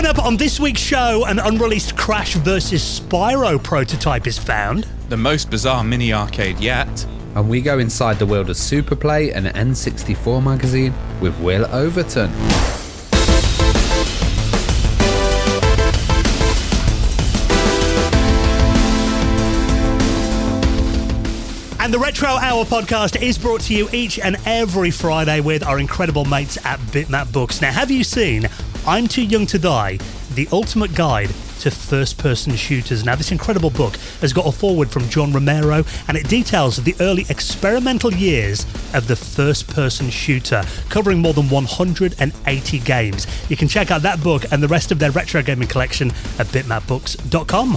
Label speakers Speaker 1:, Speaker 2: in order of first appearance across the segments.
Speaker 1: Coming up on this week's show, an unreleased Crash vs. Spyro prototype is found.
Speaker 2: The most bizarre mini arcade yet.
Speaker 3: And we go inside the world of Super Play and N64 magazine with Wil Overton.
Speaker 1: And the Retro Hour podcast is brought to you each and every Friday with our incredible mates at Bitmap Books. Now, have you seen I'm Too Young to Die, the ultimate guide to first person shooters. Now, this incredible book has got a foreword from John Romero and it details the early experimental years of the first person shooter, covering more than 180 games. You can check out that book and the rest of their retro gaming collection at bitmapbooks.com.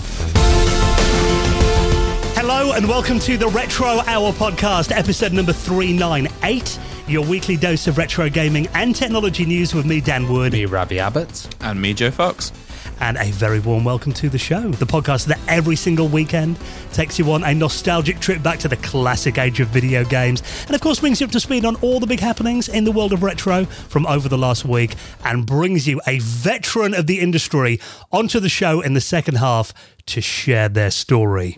Speaker 1: Hello and welcome to the Retro Hour podcast, episode number 398. Your weekly dose of retro gaming and technology news with me, Dan Wood.
Speaker 3: Me, Ravi Abbott.
Speaker 2: And me, Joe Fox.
Speaker 1: And a very warm welcome to the show, the podcast that every single weekend takes you on a nostalgic trip back to the classic age of video games, and of course brings you up to speed on all the big happenings in the world of retro from over the last week, and brings you a veteran of the industry onto the show in the second half to share their story.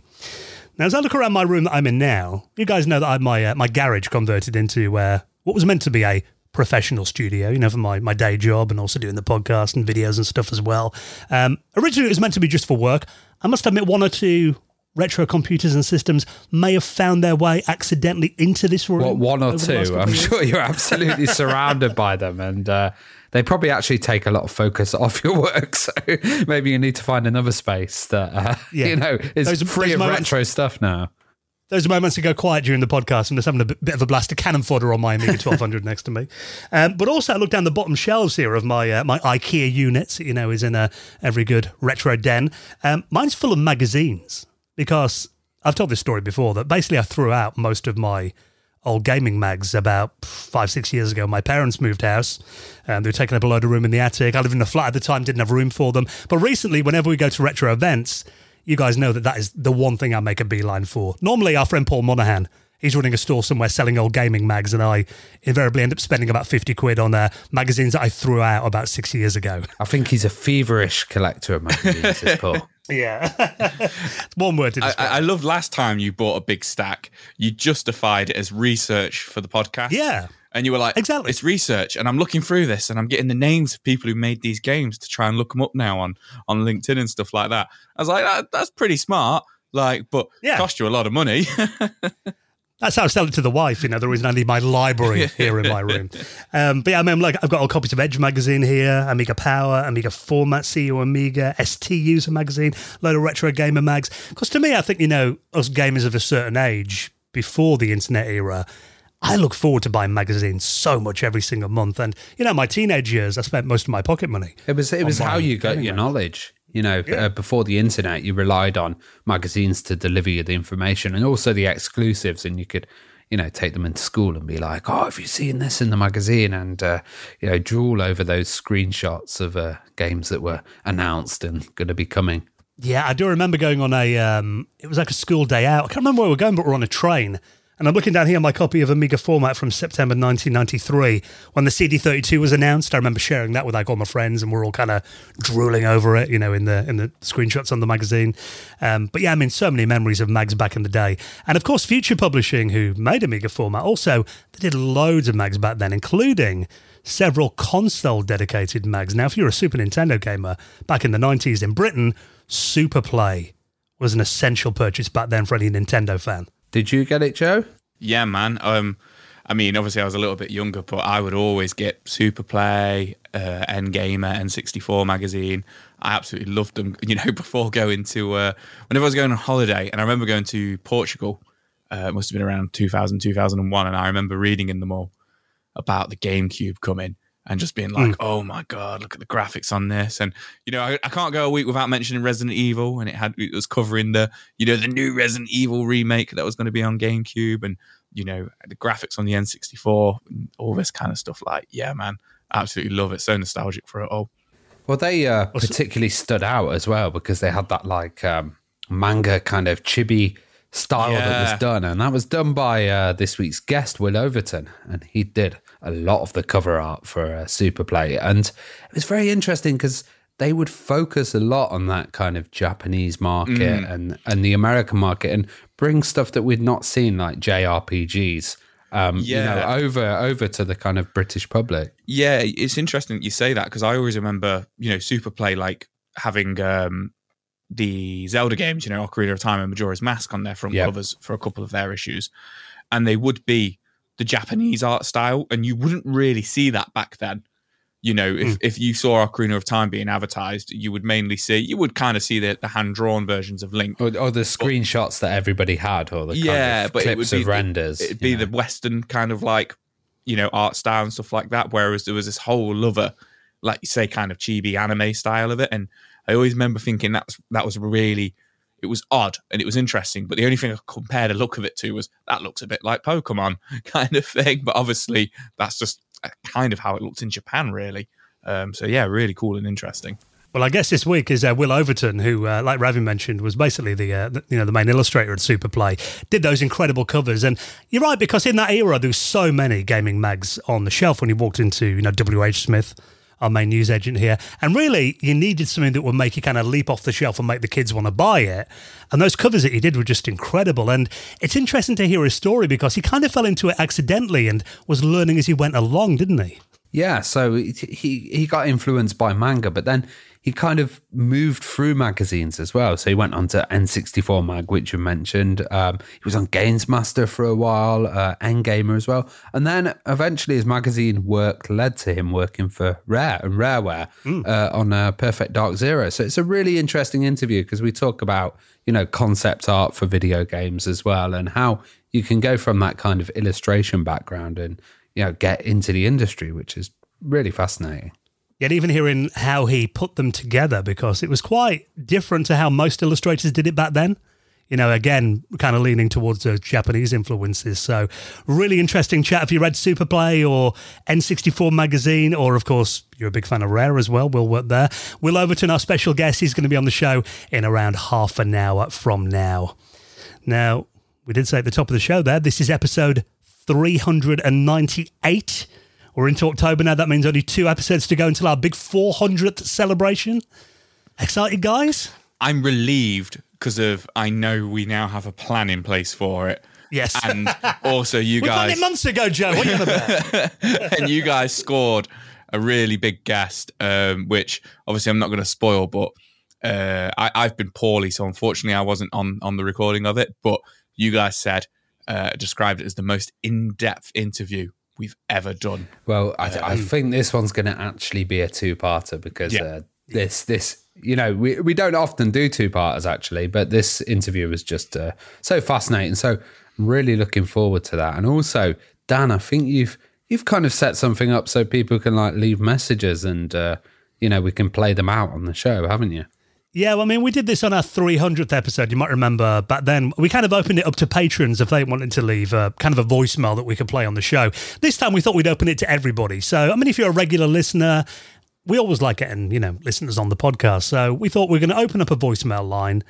Speaker 1: Now, as I look around my room that I'm in now, you guys know that I had my uh, my garage converted into uh, what was meant to be a professional studio, you know, for my, my day job and also doing the podcast and videos and stuff as well. Um, originally, it was meant to be just for work. I must admit, one or two retro computers and systems may have found their way accidentally into this room.
Speaker 3: What, one or two? I'm sure you're absolutely surrounded by them. And uh, they probably actually take a lot of focus off your work. So maybe you need to find another space that, uh, yeah. you know, is those, free those of moments, retro stuff now.
Speaker 1: Those moments to go quiet during the podcast and there's having a bit of a blast of cannon fodder on my Amiga 1200 next to me. Um, but also, I look down the bottom shelves here of my uh, my IKEA units, you know, is in a every good retro den. Um, mine's full of magazines because I've told this story before that basically I threw out most of my old gaming mags about five, six years ago. My parents moved house and they were taking up a load of room in the attic. I lived in a flat at the time, didn't have room for them. But recently, whenever we go to retro events, you guys know that that is the one thing I make a beeline for. Normally, our friend Paul Monahan, he's running a store somewhere selling old gaming mags, and I invariably end up spending about 50 quid on uh, magazines that I threw out about six years ago.
Speaker 3: I think he's a feverish collector of magazines, this Paul.
Speaker 1: Yeah. one word to describe.
Speaker 2: I, I love last time you bought a big stack, you justified it as research for the podcast.
Speaker 1: Yeah.
Speaker 2: And you were like,
Speaker 1: exactly.
Speaker 2: It's research. And I'm looking through this and I'm getting the names of people who made these games to try and look them up now on, on LinkedIn and stuff like that. I was like, that, that's pretty smart. Like, but yeah. cost you a lot of money.
Speaker 1: That's how I sell it to the wife. You know, the reason I need my library here in my room. Um, but yeah, I mean, like I've got all copies of Edge magazine here, Amiga Power, Amiga Format, CU Amiga, ST User magazine, load of retro gamer mags. Because to me, I think you know, us gamers of a certain age before the internet era. I look forward to buying magazines so much every single month, and you know, my teenage years, I spent most of my pocket money.
Speaker 3: It was it was how you got your knowledge. You know, yeah. uh, before the internet, you relied on magazines to deliver you the information and also the exclusives, and you could, you know, take them into school and be like, "Oh, have you seen this in the magazine?" and uh, you know, drool over those screenshots of uh, games that were announced and going to be coming.
Speaker 1: Yeah, I do remember going on a. Um, it was like a school day out. I can't remember where we were going, but we we're on a train, and I'm looking down here my copy of Amiga Format from September 1993 when the CD32 was announced. I remember sharing that with like all my friends, and we're all kind of drooling over it, you know, in the in the screenshots on the magazine. Um, but yeah, I mean, so many memories of mags back in the day, and of course, Future Publishing, who made Amiga Format, also they did loads of mags back then, including several console dedicated mags. Now, if you're a Super Nintendo gamer back in the 90s in Britain, Super Play was an essential purchase back then for any Nintendo fan.
Speaker 3: Did you get it, Joe?
Speaker 2: Yeah, man. Um, I mean, obviously, I was a little bit younger, but I would always get Super Play, uh, N Gamer, N64 magazine. I absolutely loved them. You know, before going to uh, whenever I was going on holiday, and I remember going to Portugal. Uh, it must have been around 2000, 2001, and I remember reading in them all about the GameCube coming and just being like, mm. "Oh my god, look at the graphics on this!" And you know, I, I, can't go a week without mentioning Resident Evil, and it had it was covering the you know the new Resident Evil remake that was going to be on GameCube, and you know the graphics on the N64, and all this kind of stuff. Like, yeah, man, absolutely love it. So nostalgic for it all.
Speaker 3: Well, they uh, particularly stood out as well because they had that like um, manga kind of chibi style yeah. that was done, and that was done by uh, this week's guest Wil Overton, and he did a lot of the cover art for uh, Super Play, and it was very interesting because they would focus a lot on that kind of Japanese market mm. and and the American market, and bring stuff that we'd not seen like JRPGs. Um, yeah. you know, over over to the kind of British public.
Speaker 2: Yeah, it's interesting that you say that because I always remember, you know, Super Play like having um, the Zelda games, you know, Ocarina of Time and Majora's Mask on their front yep. covers for a couple of their issues, and they would be the Japanese art style, and you wouldn't really see that back then. You know, if, mm. if you saw Ocarina of Time being advertised, you would mainly see you would kind of see the, the hand drawn versions of Link,
Speaker 3: or, or the screenshots but, that everybody had, or the yeah, but clips it would be, of renders.
Speaker 2: It'd be know. the Western kind of like you know art style and stuff like that. Whereas there was this whole other, like you say, kind of chibi anime style of it, and I always remember thinking that was, that was really it was odd and it was interesting. But the only thing I compared the look of it to was that looks a bit like Pokemon kind of thing. But obviously, that's just kind of how it looked in Japan, really. Um, so yeah, really cool and interesting.
Speaker 1: Well, I guess this week is uh, Wil Overton, who, uh, like Ravi mentioned, was basically the, uh, the, you know the main illustrator at Super Play. Did those incredible covers, and you're right because in that era there was so many gaming mags on the shelf when you walked into you know W. H. Smith, our main news agent here. And really, you needed something that would make you kind of leap off the shelf and make the kids want to buy it. And those covers that he did were just incredible. And it's interesting to hear his story because he kind of fell into it accidentally and was learning as he went along, didn't he?
Speaker 3: Yeah, so he he got influenced by manga, but then he kind of moved through magazines as well. So he went on to N64 Mag, which you mentioned. Um, he was on Games Master for a while, uh, N Gamer as well. And then eventually his magazine work led to him working for Rare and Rareware mm. uh, on uh, Perfect Dark Zero. So it's a really interesting interview because we talk about, you know, concept art for video games as well and how you can go from that kind of illustration background and, you know, get into the industry, which is really fascinating.
Speaker 1: Yet even hearing how he put them together, because it was quite different to how most illustrators did it back then. You know, again, kind of leaning towards the Japanese influences. So, really interesting chat. If you read Super Play or N64 magazine, or of course, you're a big fan of Rare as well, we'll work there. Wil Overton, our special guest, he's going to be on the show in around half an hour from now. Now, we did say at the top of the show there, this is episode 398 we're into October now. That means only two episodes to go until our big 400th celebration. Excited, guys?
Speaker 2: I'm relieved because of I know we now have a plan in place for it.
Speaker 1: Yes.
Speaker 2: And also, you
Speaker 1: we
Speaker 2: guys.
Speaker 1: planned it months ago, Joe. What are you
Speaker 2: about? and you guys scored a really big guest, um, which obviously I'm not going to spoil, but uh, I, have been poorly, so unfortunately I wasn't on on the recording of it. But you guys said uh, described it as the most in depth interview we've ever done.
Speaker 3: Well, I, um, I think this one's going to actually be a two-parter because yeah. uh, this this you know we we don't often do two-parters actually, but this interview was just uh, so fascinating. So I'm really looking forward to that. And also, Dan, I think you've you've kind of set something up so people can like leave messages and uh, you know we can play them out on the show, haven't you?
Speaker 1: Yeah, well, I mean, we did this on our 300th episode. You might remember back then. We kind of opened it up to patrons if they wanted to leave a, kind of a voicemail that we could play on the show. This time we thought we'd open it to everybody. So, I mean, if you're a regular listener, we always like getting, you know, listeners on the podcast. So we thought we are going to open up a voicemail line.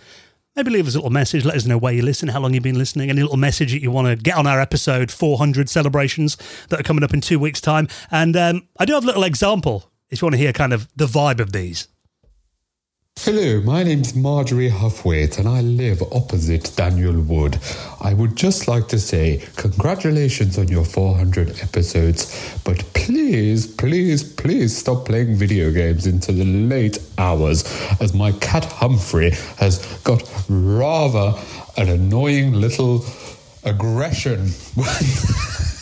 Speaker 1: Maybe leave us a little message. Let us know where you listen, how long you've been listening, any little message that you want to get on our episode 400 celebrations that are coming up in two weeks' time. And um, I do have a little example if you want to hear kind of the vibe of these.
Speaker 4: Hello, my name's Marjorie Huffwaite and I live opposite Daniel Wood. I would just like to say congratulations on your 400 episodes, but please, please, please stop playing video games into the late hours as my cat Humphrey has got rather an annoying little aggression.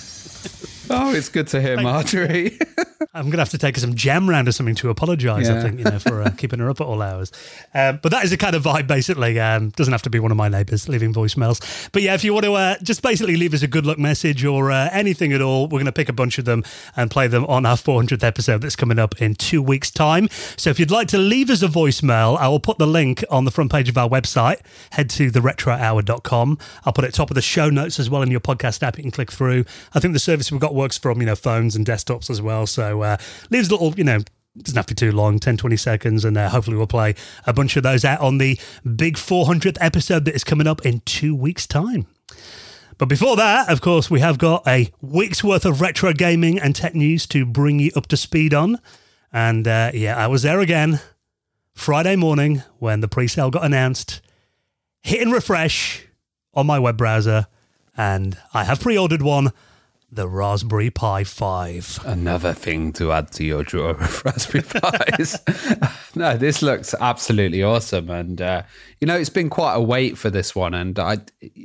Speaker 3: oh, it's good to hear, Marjorie.
Speaker 1: I'm going to have to take some jam round or something to apologise, yeah. I think, you know, for uh, keeping her up at all hours. Um, but that is the kind of vibe, basically. Um, doesn't have to be one of my neighbours leaving voicemails. But yeah, if you want to uh, just basically leave us a good luck message or uh, anything at all, we're going to pick a bunch of them and play them on our 400th episode that's coming up in two weeks' time. So if you'd like to leave us a voicemail, I will put the link on the front page of our website. Head to theretrohour.com. I'll put it top of the show notes as well in your podcast app. You can click through. I think the service we've got works from, you know, phones and desktops as well. So uh, leaves a little, you know, doesn't have to be too long 10 20 seconds and uh, hopefully we'll play a bunch of those out on the big 400th episode that is coming up in two weeks time. But before that of course we have got a week's worth of retro gaming and tech news to bring you up to speed on. And uh, yeah i was there again friday morning when the pre-sale got announced. Hitting refresh on my web browser and i have pre-ordered one the Raspberry Pi 5.
Speaker 3: Another thing to add to your drawer of Raspberry Pis. no, this looks absolutely awesome. And, uh, you know, it's been quite a wait for this one. And I,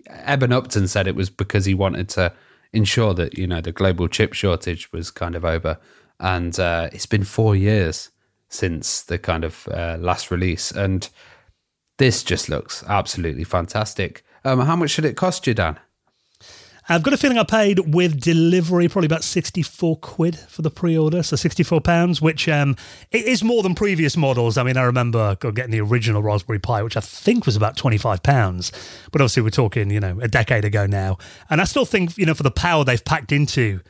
Speaker 3: Eben Upton said it was because he wanted to ensure that, you know, the global chip shortage was kind of over. And uh, it's been four years since the kind of uh, last release. And this just looks absolutely fantastic. Um, how much should it cost you, Dan?
Speaker 1: I've got a feeling I paid with delivery probably about 64 quid for the pre-order, so 64 pounds, which um, it is more than previous models. I mean, I remember getting the original Raspberry Pi, which I think was about 25 pounds, but obviously we're talking, you know, a decade ago now. And I still think, you know, for the power they've packed into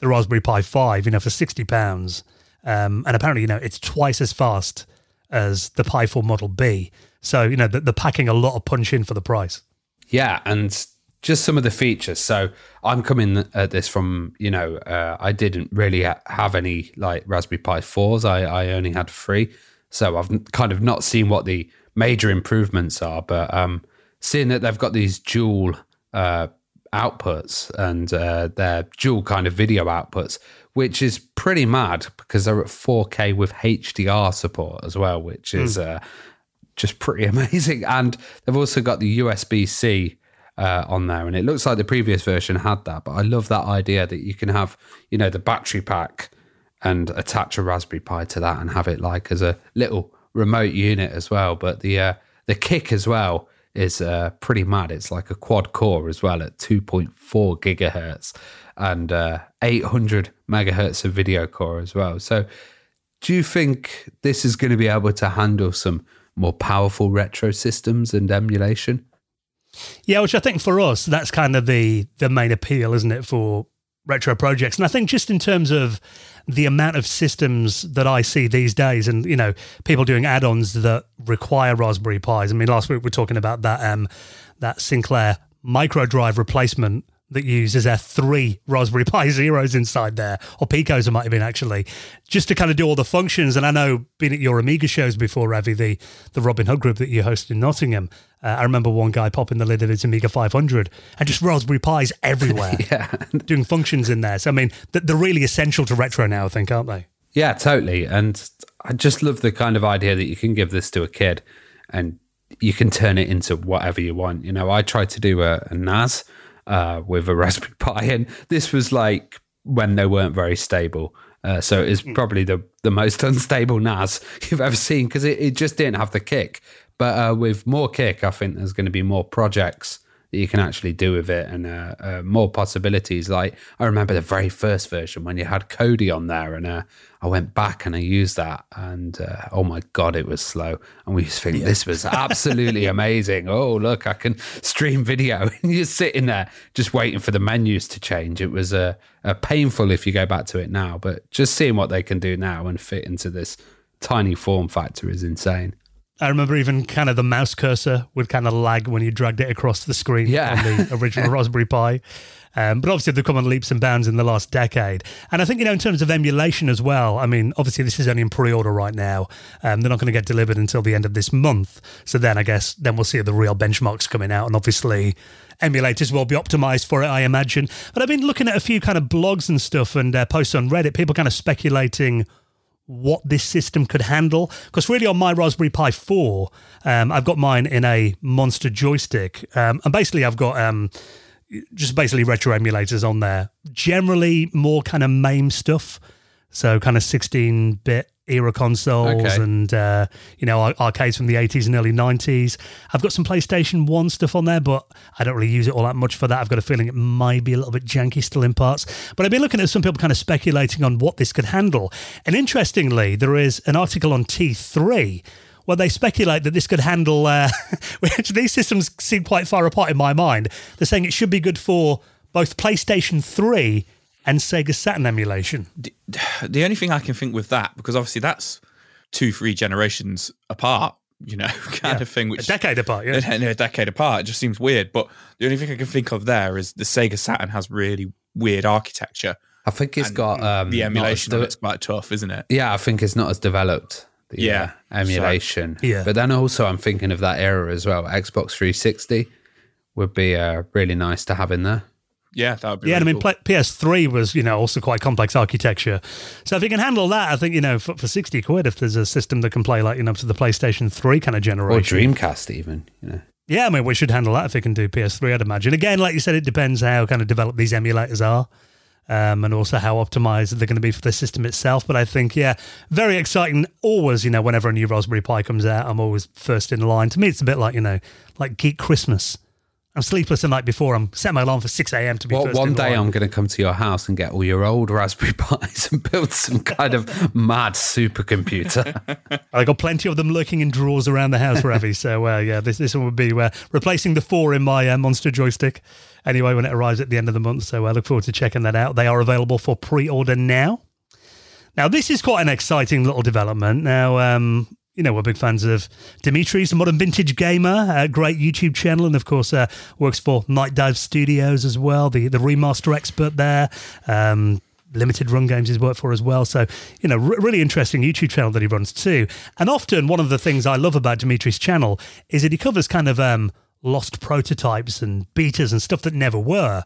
Speaker 1: the Raspberry Pi 5, you know, for 60 pounds, um, and apparently, you know, it's twice as fast as the Pi 4 Model B. So, you know, they're packing a lot of punch in for the price.
Speaker 3: Yeah, and just some of the features. So I'm coming at this from, you know, uh, I didn't really have any like Raspberry Pi 4s. I, I only had three. So I've kind of not seen what the major improvements are, but um, seeing that they've got these dual uh, outputs and uh, they're dual kind of video outputs, which is pretty mad because they're at 4K with HDR support as well, which is mm. just pretty amazing. And they've also got the USB C uh, on there, and it looks like the previous version had that. But I love that idea that you can have, you know, the battery pack and attach a Raspberry Pi to that and have it like as a little remote unit as well. But the uh, the kick as well is uh, pretty mad. It's like a quad core as well at 2.4 gigahertz and uh, 800 megahertz of video core as well. So, do you think this is going to be able to handle some more powerful retro systems and emulation?
Speaker 1: Yeah, which I think for us, that's kind of the the main appeal, isn't it, for retro projects? And I think just in terms of the amount of systems that I see these days, and you know, people doing add-ons that require Raspberry Pis. I mean, last week we were talking about that um, that Sinclair micro drive replacement that uses their three Raspberry Pi Zeros inside there, or Picos it might have been actually, just to kind of do all the functions. And I know being at your Amiga shows before, Ravi, the, the Robin Hood group that you hosted in Nottingham, uh, I remember one guy popping the lid of his Amiga 500 and just Raspberry Pis everywhere, yeah. doing functions in there. So, I mean, they're really essential to retro now, I think, aren't they?
Speaker 3: Yeah, totally. And I just love the kind of idea that you can give this to a kid and you can turn it into whatever you want. You know, I tried to do a, a NAS uh, with a Raspberry Pi, and this was like when they weren't very stable. Uh, so it's hmm. probably the, the most unstable NAS you've ever seen because it, it just didn't have the kick. But uh, with more kick, I think there's going to be more projects that you can actually do with it and uh, uh, more possibilities. Like I remember the very first version when you had Kodi on there, and uh, I went back and I used that, and uh, oh my god, it was slow. And we just think yeah. this was absolutely amazing. Oh look, I can stream video, and you're sitting there just waiting for the menus to change. It was uh, painful if you go back to it now, but just seeing what they can do now and fit into this tiny form factor is insane.
Speaker 1: I remember even kind of the mouse cursor would kind of lag when you dragged it across the screen
Speaker 3: Yeah.
Speaker 1: on the original Raspberry Pi. Um, but obviously, they've come on leaps and bounds in the last decade. And I think, you know, in terms of emulation as well, I mean, obviously, this is only in pre order right now. Um, they're not going to get delivered until the end of this month. So then I guess then we'll see the real benchmarks coming out. And obviously, emulators will be optimized for it, I imagine. But I've been looking at a few kind of blogs and stuff and uh, posts on Reddit, people kind of speculating what this system could handle. Because really, on my Raspberry Pi 4, um, I've got mine in a monster joystick. Um, and basically, I've got um, just basically retro emulators on there. Generally, more kind of MAME stuff. So, kind of 16 bit era consoles
Speaker 3: Okay.
Speaker 1: and, uh, you know, arcades from the 80s and early 90s. I've got some PlayStation 1 stuff on there, but I don't really use it all that much for that. I've got a feeling it might be a little bit janky still in parts. But I've been looking at some people kind of speculating on what this could handle. And interestingly, there is an article on T3 where they speculate that this could handle, uh, which these systems seem quite far apart in my mind. They're saying it should be good for both PlayStation 3 and Sega Saturn emulation.
Speaker 2: the only thing I can think with that, because obviously that's two, three generations apart, you know, kind of thing, Which A
Speaker 1: decade apart, yeah.
Speaker 2: and a decade apart. It just seems weird. But the only thing I can think of there is the Sega Saturn has really weird architecture.
Speaker 3: I think it's got um,
Speaker 2: the emulation
Speaker 3: de-
Speaker 2: it's quite tough, isn't it?
Speaker 3: Yeah, I think it's not as developed. The,
Speaker 2: Yeah,
Speaker 3: uh, emulation.
Speaker 1: Yeah.
Speaker 3: but then also I'm thinking of that era as well. Xbox 360 would be uh, really nice to have in there.
Speaker 2: Yeah, that would be.
Speaker 1: Yeah, and I mean,
Speaker 2: cool.
Speaker 1: PS3 was, you know, also quite complex architecture. So if you can handle that, I think, you know, for, for 60 quid, if there's a system that can play like, you know, to the PlayStation 3 kind of generation Or.
Speaker 3: Dreamcast, even. You know.
Speaker 1: Yeah, I mean, we should handle that if it can do PS3, I'd imagine. Again, like you said, it depends how kind of developed these emulators are. Um, and also how optimized they're going to be for the system itself. But I think, yeah, very exciting. Always, you know, whenever a new Raspberry Pi comes out, I'm always first in line. To me, it's a bit like, you know, like Geek Christmas. I'm sleepless the night before. I'm setting my alarm for 6 a.m. to be
Speaker 3: Well,
Speaker 1: first
Speaker 3: one day. I'm going to come to your house and get all your old Raspberry Pis and build some kind of mad supercomputer.
Speaker 1: I got plenty of them lurking in drawers around the house, Ravi. so uh, yeah, this this one would be uh, replacing the four in my uh, monster joystick. Anyway, when it arrives at the end of the month, so I look forward to checking that out. They are available for pre-order now. Now, this is quite an exciting little development. Now, um, you know, we're big fans of Dimitri's, the modern vintage gamer, a great YouTube channel, and of course, uh, works for Nightdive Studios as well, the, the remaster expert there. Um, Limited Run Games he's worked for as well. So, you know, re- really interesting YouTube channel that he runs too. And often, one of the things I love about Dimitri's channel is that he covers kind of um, lost prototypes and betas and stuff that never were.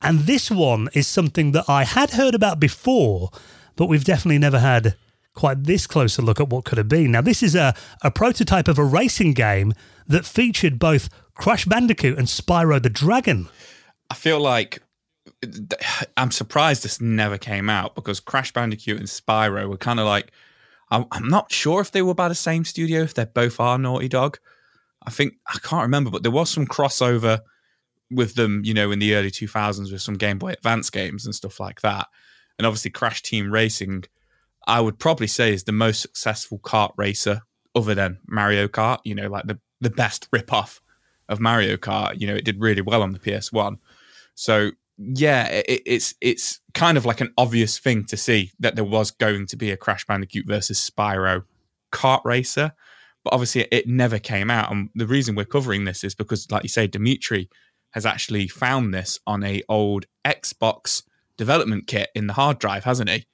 Speaker 1: And this one is something that I had heard about before, but we've definitely never had quite this close a look at what could have been. Now, this is a, a prototype of a racing game that featured both Crash Bandicoot and Spyro the Dragon.
Speaker 2: I feel like I'm surprised this never came out because Crash Bandicoot and Spyro were kind of like I'm, I'm not sure if they were by the same studio if they both are Naughty Dog. I think I can't remember, but there was some crossover with them, you know, in the early 2000s with some Game Boy Advance games and stuff like that. And obviously, Crash Team Racing, I would probably say, is the most successful kart racer other than Mario Kart. You know, like the the best rip off of Mario Kart. You know, it did really well on the PS1. So yeah, it, it's it's kind of like an obvious thing to see that there was going to be a Crash Bandicoot versus Spyro kart racer, but obviously it never came out. And the reason we're covering this is because, like you say, Dimitri has actually found this on a old Xbox development kit in the hard drive, hasn't he?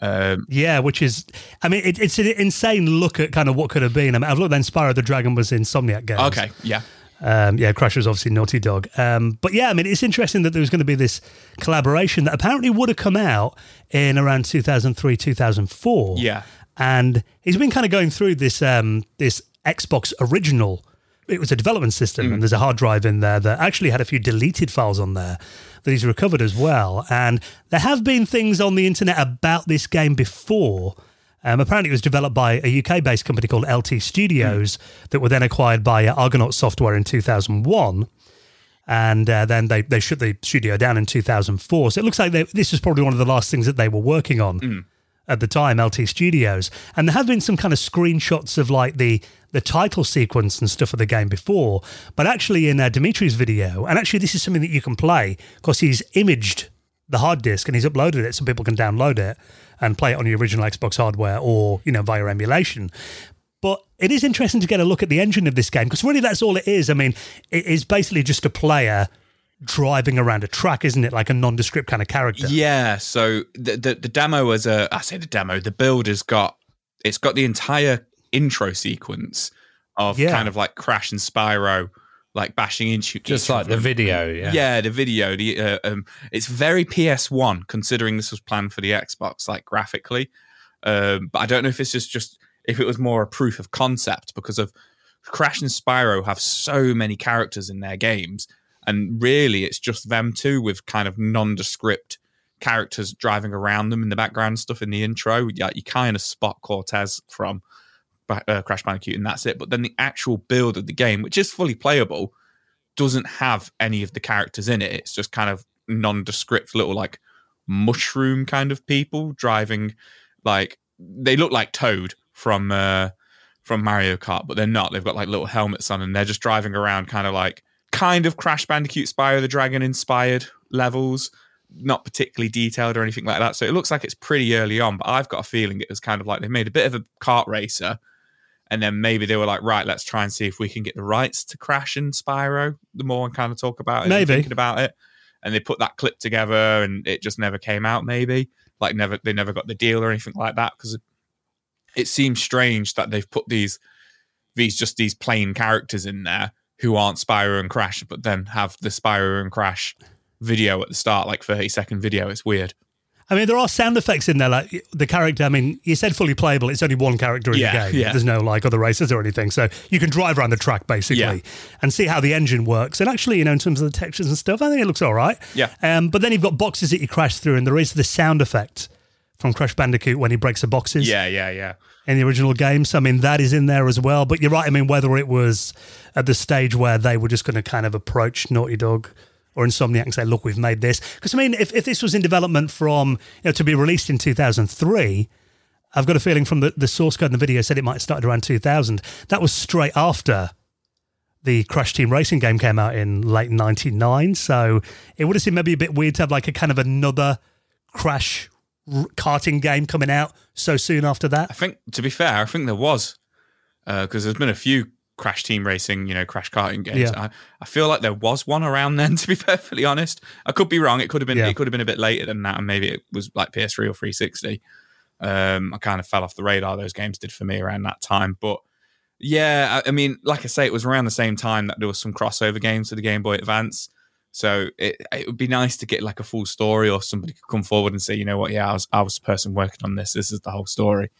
Speaker 2: Um,
Speaker 1: Yeah, which is, I mean, it, it's an insane look at kind of what could have been. I mean, I've looked then Spyro the Dragon was Insomniac Games.
Speaker 2: okay, yeah,
Speaker 1: Um, yeah, Crash was obviously Naughty Dog. Um, but yeah, I mean, it's interesting that there was going to be this collaboration that apparently would have come out in around 2003, 2004.
Speaker 2: yeah,
Speaker 1: And he's been kind of going through this um, this Xbox original. It was a development system, and there's a hard drive in there that actually had a few deleted files on there that he's recovered as well. And there have been things on the internet about this game before. Um, apparently, it was developed by a UK based company called LT Studios that were then acquired by uh, Argonaut Software in 2001 and uh, then they, they shut the studio down in 2004. So it looks like they, this was probably one of the last things that they were working on at the time, LT Studios. And there have been some kind of screenshots of like the the title sequence and stuff of the game before, but actually in uh, Dimitri's video, and actually this is something that you can play because he's imaged the hard disk and he's uploaded it so people can download it and play it on the original Xbox hardware or you know via emulation. But it is interesting to get a look at the engine of this game because really that's all it is. I mean, it is basically just a player driving around a track, isn't it? Like a nondescript kind of character.
Speaker 2: Yeah. So the the, the demo as a I say the demo, the build has got it's got the entire intro sequence of
Speaker 1: Yeah.
Speaker 2: kind of like Crash and Spyro like bashing into
Speaker 3: Just like the video, yeah.
Speaker 2: Yeah, the video. The uh, um, it's very PS1 considering this was planned for the Xbox, like graphically. Um, but I don't know if it's just just if it was more a proof of concept because of Crash and Spyro have so many characters in their games, and really it's just them two with kind of nondescript characters driving around them in the background stuff in the intro. Yeah, you kind of spot Cortez from uh, Crash Bandicoot, and that's it. But then the actual build of the game, which is fully playable, doesn't have any of the characters in it. It's just kind of nondescript little like mushroom kind of people driving like they look like Toad from uh from Mario Kart, but they're not. They've got like little helmets on and they're just driving around kind of like kind of Crash Bandicoot Spyro the Dragon inspired levels, not particularly detailed or anything like that. So it looks like it's pretty early on, but I've got a feeling it was kind of like they made a bit of a kart racer and then maybe they were like, right, let's try and see if we can get the rights to Crash and Spyro. The more I kind of talk about it, and
Speaker 1: Maybe.
Speaker 2: thinking about it, and they put that clip together, and it just never came out. Maybe like never, they never got the deal or anything like that because it, it seems strange that they've put these these just these plain characters in there who aren't Spyro and Crash, but then have the Spyro and Crash video at the start, like thirty second video. It's weird.
Speaker 1: I mean, there are sound effects in there. Like the character, I mean, you said fully playable. It's only one character in
Speaker 2: Yeah,
Speaker 1: the game.
Speaker 2: yeah.
Speaker 1: There's no like other races or anything. So you can drive around the track basically
Speaker 2: Yeah.
Speaker 1: and see how the engine works. And actually, you know, in terms of the textures and stuff, I think it looks all right.
Speaker 2: Yeah.
Speaker 1: Um, but then you've got boxes that you crash through, and there is the sound effect from Crash Bandicoot when he breaks the boxes
Speaker 2: Yeah, yeah, yeah.
Speaker 1: in the original game. So I mean, that is in there as well. But you're right. I mean, whether it was at the stage where they were just going to kind of approach Naughty Dog or Insomniac and say, "Look, we've made this," because I mean, if, if this was in development from you know to be released in 2003. I've got a feeling from the, the source code in the video said it might have started around 2000. That was straight after the Crash Team Racing game came out in late 99. So it would have seemed maybe a bit weird to have like a kind of another Crash r- karting game coming out so soon after that.
Speaker 2: I think, to be fair, I think there was uh, because there's been a few Crash Team Racing, you know, Crash karting games.
Speaker 1: Yeah.
Speaker 2: I, I feel like there was one around then. To be perfectly honest, I could be wrong. It could have been.
Speaker 1: Yeah.
Speaker 2: It could have been a bit later than that, and maybe it was like PS3 or 360. Um, I kind of fell off the radar. Those games did for me around that time, but. Yeah, I, I mean, like I say, it was around the same time that there was some crossover games to the Game Boy Advance. So it it would be nice to get like a full story, or somebody could come forward and say, you know what, yeah, I was I was the person working on this. This is the whole story.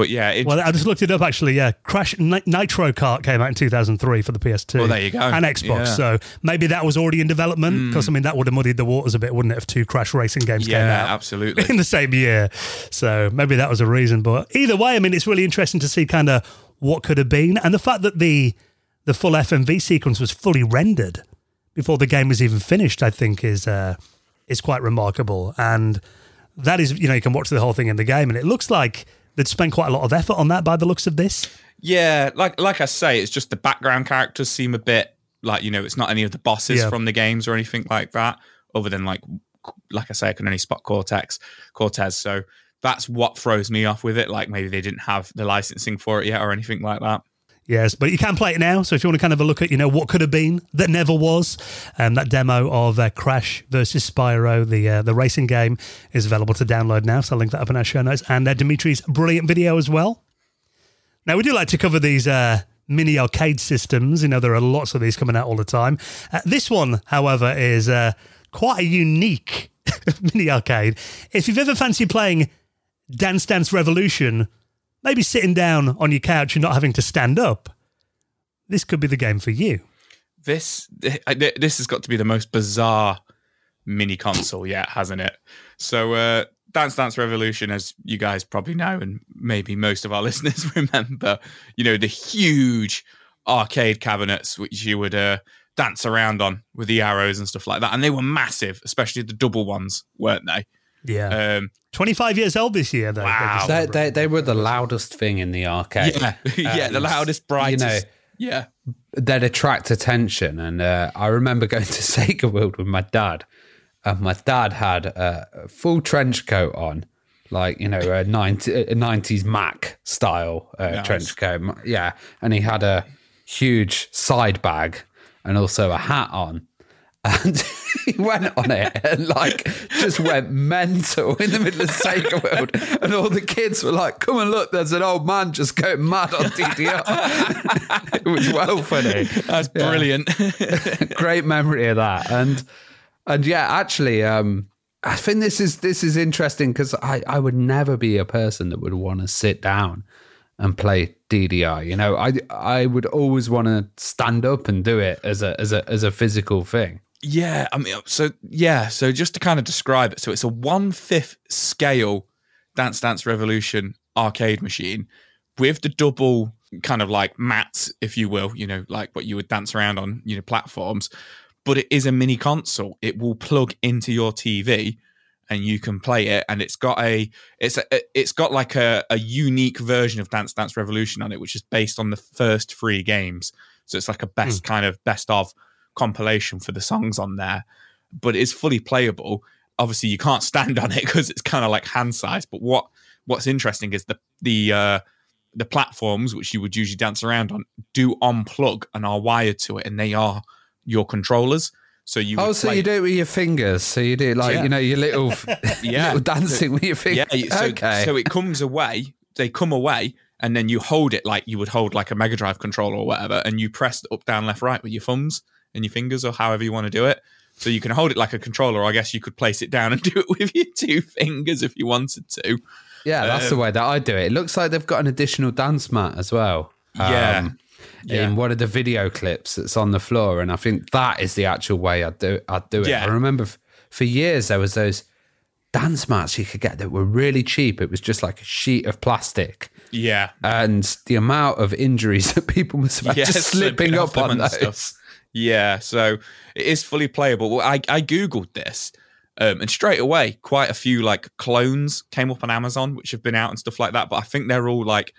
Speaker 2: But yeah, it,
Speaker 1: Well, I just looked it up actually. Yeah, Crash Nitro Kart came out in 2003 for the PS2.
Speaker 2: Well, there you go.
Speaker 1: And Xbox.
Speaker 2: Yeah.
Speaker 1: So maybe that was already in development because I mean that would have muddied the waters a bit, wouldn't it? If two Crash racing games came out
Speaker 2: absolutely.
Speaker 1: in the same year. So maybe that was a reason. But either way, I mean, it's really interesting to see kind of what could have been, and the fact that the the full FMV sequence was fully rendered before the game was even finished. I think is uh, is quite remarkable, and that is you know you can watch the whole thing in the game, and it looks like they'd spent quite a lot of effort on that by the looks of this.
Speaker 2: Yeah, like like I say, it's just the background characters seem a bit like you know it's not any of the bosses
Speaker 1: Yeah.
Speaker 2: from the games or anything like that, other than like like I say, I can only spot Cortex Cortez. So that's what throws me off with it. Like maybe they didn't have the licensing for it yet or anything like that.
Speaker 1: Yes, but you can play it now. So if you want to kind of a look at, you know, what could have been that never was, um, that demo of uh, Crash versus Spyro, the uh, the racing game, is available to download now. So I'll link that up in our show notes and uh, Dimitri's brilliant video as well. Now we do like to cover these uh, mini arcade systems. You know, there are lots of these coming out all the time. Uh, this one, however, is uh, quite a unique mini arcade. If you've ever fancied playing Dance Dance Revolution, maybe sitting down on your couch and not having to stand up, this could be the game for you.
Speaker 2: This this has got to be the most bizarre mini console yet, hasn't it? So uh, Dance Dance Revolution, as you guys probably know, and maybe most of our listeners remember, you know, the huge arcade cabinets which you would uh, dance around on with the arrows and stuff like that, and they were massive, especially the double ones, weren't they?
Speaker 1: Yeah.
Speaker 2: Um,
Speaker 1: 25 years old this year, though.
Speaker 2: Wow.
Speaker 3: They, they, they were the loudest thing in the arcade.
Speaker 2: yeah, yeah, the loudest, brightest.
Speaker 3: You know,
Speaker 2: yeah,
Speaker 3: they'd attract attention. And uh, I remember going to Sega World with my dad, and my dad had a full trench coat on, like you know a 90, a 90s Mac style uh,
Speaker 2: Nice.
Speaker 3: trench coat. Yeah, and he had a huge side bag and also a hat on. And he went on it and like just went mental in the middle of Sega World. And all the kids were like, come and look, there's an old man just going mad on DDR. it was well funny.
Speaker 2: That's brilliant.
Speaker 3: Great memory of that. And and yeah, actually, um, I think this is this is interesting because I, I would never be a person that would want to sit down and play DDR. You know, I I would always want to stand up and do it as a as a as a physical thing.
Speaker 2: Yeah, I mean, so yeah, so just to kind of describe it, so it's a one fifth scale Dance Dance Revolution arcade machine with the double kind of like mats, if you will, you know, like what you would dance around on, you know, platforms. But it is a mini console. It will plug into your TV and you can play it. And it's got a it's a it's got like a, a unique version of Dance Dance Revolution on it, which is based on the first three games. So it's like a best hmm. kind of best of compilation for the songs on there, but it's fully playable. Obviously, you can't stand on it because it's kind of like hand size. But what what's interesting is the the uh, the platforms which you would usually dance around on do unplug and are wired to it, and they are your controllers. So you
Speaker 3: Oh, so
Speaker 2: play-
Speaker 3: you do it with your fingers. So you do like
Speaker 2: Yeah.
Speaker 3: you know your little
Speaker 2: Yeah.
Speaker 3: little dancing with your fingers.
Speaker 2: Yeah, so,
Speaker 3: okay.
Speaker 2: so it comes away, they come away, and then you hold it like you would hold like a Mega Drive controller or whatever, and you press up, down, left, right with your thumbs and your fingers or however you want to do it. So you can hold it like a controller, I guess you could place it down and do it with your two fingers if you wanted to.
Speaker 3: yeah, that's the way that I do it. It looks like they've got an additional dance mat as well.
Speaker 2: Yeah.
Speaker 3: Um,
Speaker 2: Yeah.
Speaker 3: in one of the video clips that's on the floor, and I think that is the actual way I'd do I'd do it.
Speaker 2: Yeah.
Speaker 3: I remember f- for years there was those dance mats you could get that were really cheap. It was just like a sheet of plastic,
Speaker 2: Yeah.
Speaker 3: and the amount of injuries that people must have
Speaker 2: Yeah,
Speaker 3: just slipping
Speaker 2: off
Speaker 3: up on those.
Speaker 2: stuff. Yeah, so it is fully playable. Well, I, I googled this, um, and straight away, quite a few like clones came up on Amazon, which have been out and stuff like that. But I think they're all like,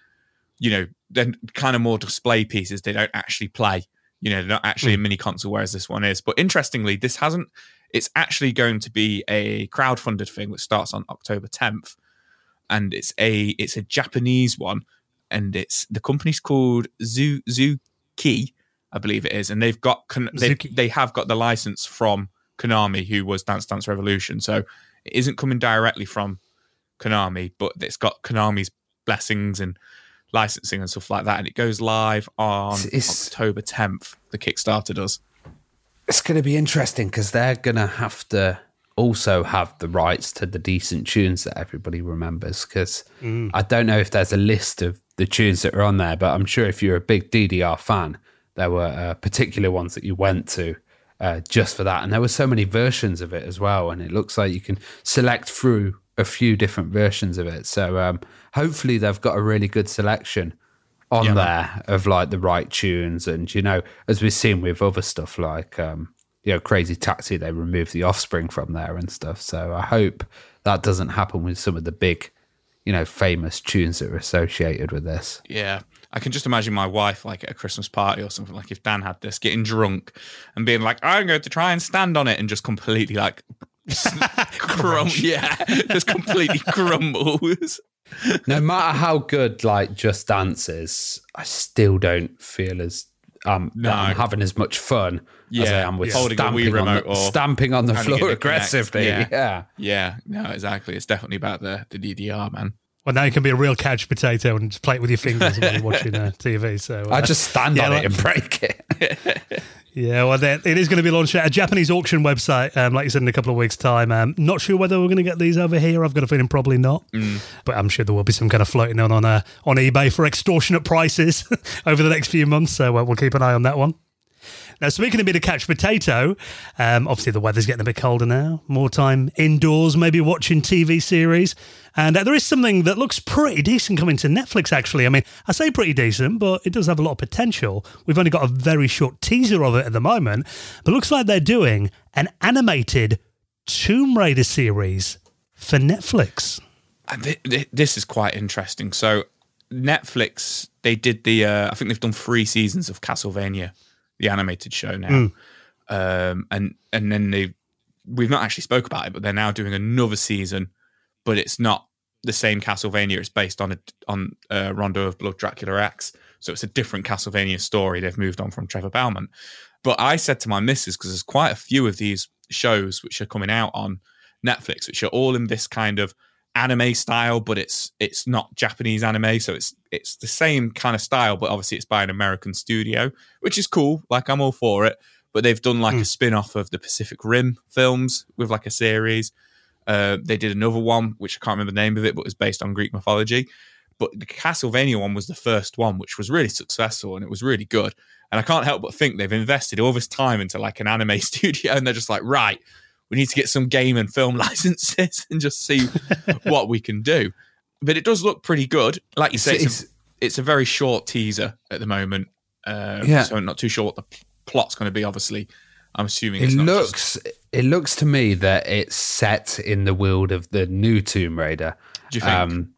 Speaker 2: you know, they're kind of more display pieces. They don't actually play. You know, they're not actually a mini console, whereas this one is. But interestingly, this hasn't. It's actually going to be a crowdfunded thing that starts on October 10th, and it's a it's a Japanese one, and it's the company's called Zoo Zoo Zuki, I believe it is, and they've got they they have got the license from Konami, who was Dance Dance Revolution. So it isn't coming directly from Konami, but it's got Konami's blessings and licensing and stuff like that, and it goes live on
Speaker 3: It's- it's-
Speaker 2: October 10th. The Kickstarter does.
Speaker 3: it's going to be interesting because they're going to have to also have the rights to the decent tunes that everybody remembers. Because mm. I don't know if there's a list of the tunes that are on there, but I'm sure if you're a big DDR fan, there were uh, particular ones that you went to uh, just for that. And there were so many versions of it as well. And it looks like you can select through a few different versions of it. So um, hopefully they've got a really good selection on
Speaker 2: Yeah.
Speaker 3: there of like the right tunes and you know as we've seen with other stuff like um you know crazy taxi they removed the offspring from there and stuff so i hope that doesn't happen with some of the big you know famous tunes that are associated with this
Speaker 2: Yeah. I can just imagine my wife, like at a Christmas party or something, like if Dan had this, getting drunk and being like, I'm going to try and stand on it and just completely like crum yeah, just completely crumbles.
Speaker 3: no matter how good like just dance is i still don't feel as um that I'm having as much fun as i
Speaker 2: Yeah,
Speaker 3: am with
Speaker 2: yeah. Holding a Wii
Speaker 3: stamping, on the,
Speaker 2: or
Speaker 3: stamping on the floor
Speaker 2: in a Kinect.
Speaker 3: aggressively
Speaker 2: Yeah.
Speaker 3: yeah.
Speaker 2: Yeah, no, exactly. It's definitely about the the DDR, man.
Speaker 1: Well, now you can be a real couch potato and just play it with your fingers while you're watching uh, TV. So uh,
Speaker 3: I just stand
Speaker 1: Yeah,
Speaker 3: on
Speaker 1: like-
Speaker 3: it and break it.
Speaker 1: Yeah, well, it is going to be launched at a Japanese auction website, um, like you said, in a couple of weeks' time. Um, not sure whether we're going to get these over here. I've got a feeling probably not, but I'm sure there will be some kind of floating on on, uh, on eBay for extortionate prices over the next few months. So uh, we'll keep an eye on that one. Now, speaking of bit of catch potato, um, obviously the weather's getting a bit colder now. More time indoors, maybe watching TV series. And uh, there is something that looks pretty decent coming to Netflix, actually. I mean, I say pretty decent, but it does have a lot of potential. We've only got a very short teaser of it at the moment, but looks like they're doing an animated Tomb Raider series for Netflix.
Speaker 2: And thi- thi- this is quite interesting. So Netflix, they did the. Uh, I think they've done three seasons of Castlevania, the animated show now, um, and and then they. We've not actually spoke about it, but they're now doing another season, but it's not the same Castlevania. It's based on a, on uh, Rondo of Blood, Dracula X. So it's a different Castlevania story. They've moved on from Trevor Belmont. But I said to my missus because there's quite a few of these shows which are coming out on Netflix, which are all in this kind of anime style, but it's it's not Japanese anime, so it's it's the same kind of style, but obviously it's by an American studio, which is cool. Like I'm all for it. But they've done like mm. a spin off of the Pacific Rim films with like a series. Uh, they did another one, which I can't remember the name of it, but it was based on Greek mythology. But the Castlevania one was the first one, which was really successful and it was really good. And I can't help but think they've invested all this time into like an anime studio, and they're just like, right, we need to get some game and film licenses and just see what we can do. But it does look pretty good. Like you say, it's, it's, a, it's a, very short teaser at the moment. Uh, yeah. So I'm not too sure what the plot's going to be. Obviously, I'm assuming
Speaker 3: it looks. Just... It looks to me that it's set in the world of the new Tomb Raider.
Speaker 2: Do you think? Um,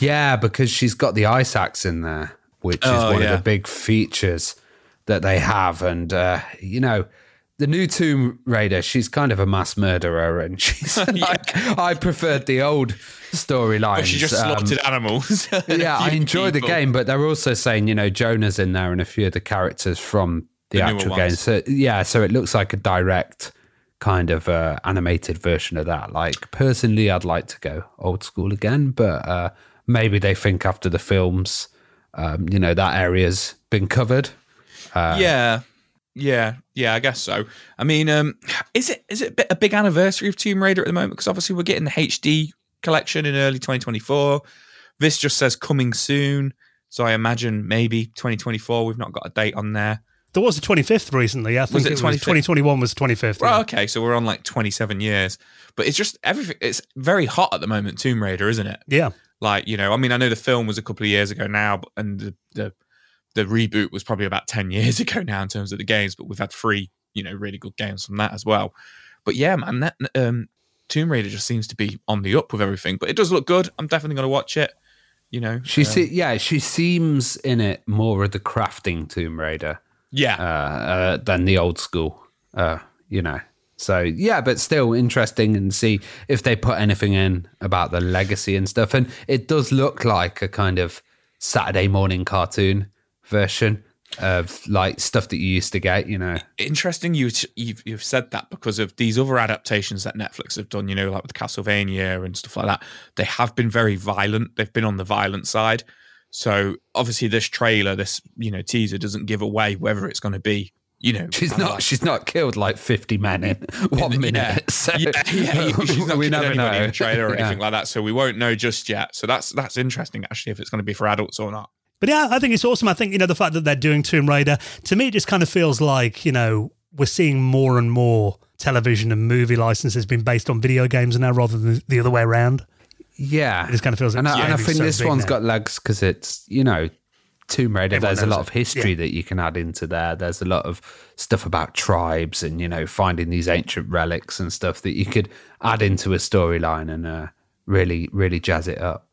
Speaker 3: yeah, because she's got the ice axe in there, which oh, is one yeah. of the big features that they have, and uh, you know the new Tomb Raider, she's kind of a mass murderer, and she's like, I preferred the old storyline.
Speaker 2: She just slaughtered um, animals.
Speaker 3: yeah, I enjoyed people. the game, but they're also saying, you know, Jonah's in there and a few of the characters from the, the actual game. So yeah, so it looks like a direct kind of uh, animated version of that. Like personally, I'd like to go old school again, but uh, maybe they think after the films, um, you know, that area's been covered.
Speaker 2: Uh, yeah, yeah, yeah, I guess so. I mean, um, is it is it a big anniversary of Tomb Raider at the moment? Because obviously we're getting the HD collection in early 2024. This just says coming soon, so I imagine maybe 2024. We've not got a date on there.
Speaker 1: There was a 25th recently. I think was it, it was 2021 was 25th.
Speaker 2: Well, yeah. okay, so we're on like 27 years, but it's just everything. It's very hot at the moment, Tomb Raider, isn't it?
Speaker 1: Yeah.
Speaker 2: Like you know, I mean, I know the film was a couple of years ago now, and the, the the reboot was probably about 10 years ago now in terms of the games, but we've had three, you know, really good games from that as well. But yeah, man, that um, Tomb Raider just seems to be on the up with everything. But it does look good. I'm definitely going to watch it. You know,
Speaker 3: she um, see, yeah, she seems in it more of the crafting Tomb Raider,
Speaker 2: yeah,
Speaker 3: uh, uh, than the old school. Uh, you know, so yeah, but still interesting and see if they put anything in about the legacy and stuff. And it does look like a kind of Saturday morning cartoon version of like stuff that you used to get, you know.
Speaker 2: Interesting you you've, you've said that because of these other adaptations that Netflix have done, you know, like with Castlevania and stuff like that. They have been very violent. They've been on the violent side. So obviously this trailer, this, you know, teaser doesn't give away whether it's going to be you know,
Speaker 3: she's not. Like, she's not killed like fifty men in one minute. Yeah, so
Speaker 2: yeah, yeah she's not we never know in the trailer or anything like that. So we won't know just yet. So that's that's interesting actually if it's going to be for adults or not.
Speaker 1: But yeah, I think it's awesome. I think, you know, the fact that they're doing Tomb Raider, to me, it just kind of feels like, you know, we're seeing more and more television and movie licenses being based on video games now rather than the other way around.
Speaker 3: Yeah.
Speaker 1: It just kind of feels like
Speaker 3: And, I, and I think so this one's now. got legs because it's, you know, Tomb Raider, Everyone there's a lot it. of history yeah. that you can add into there. There's a lot of stuff about tribes and, you know, finding these ancient relics and stuff that you could add into a storyline and uh, really, really jazz it up.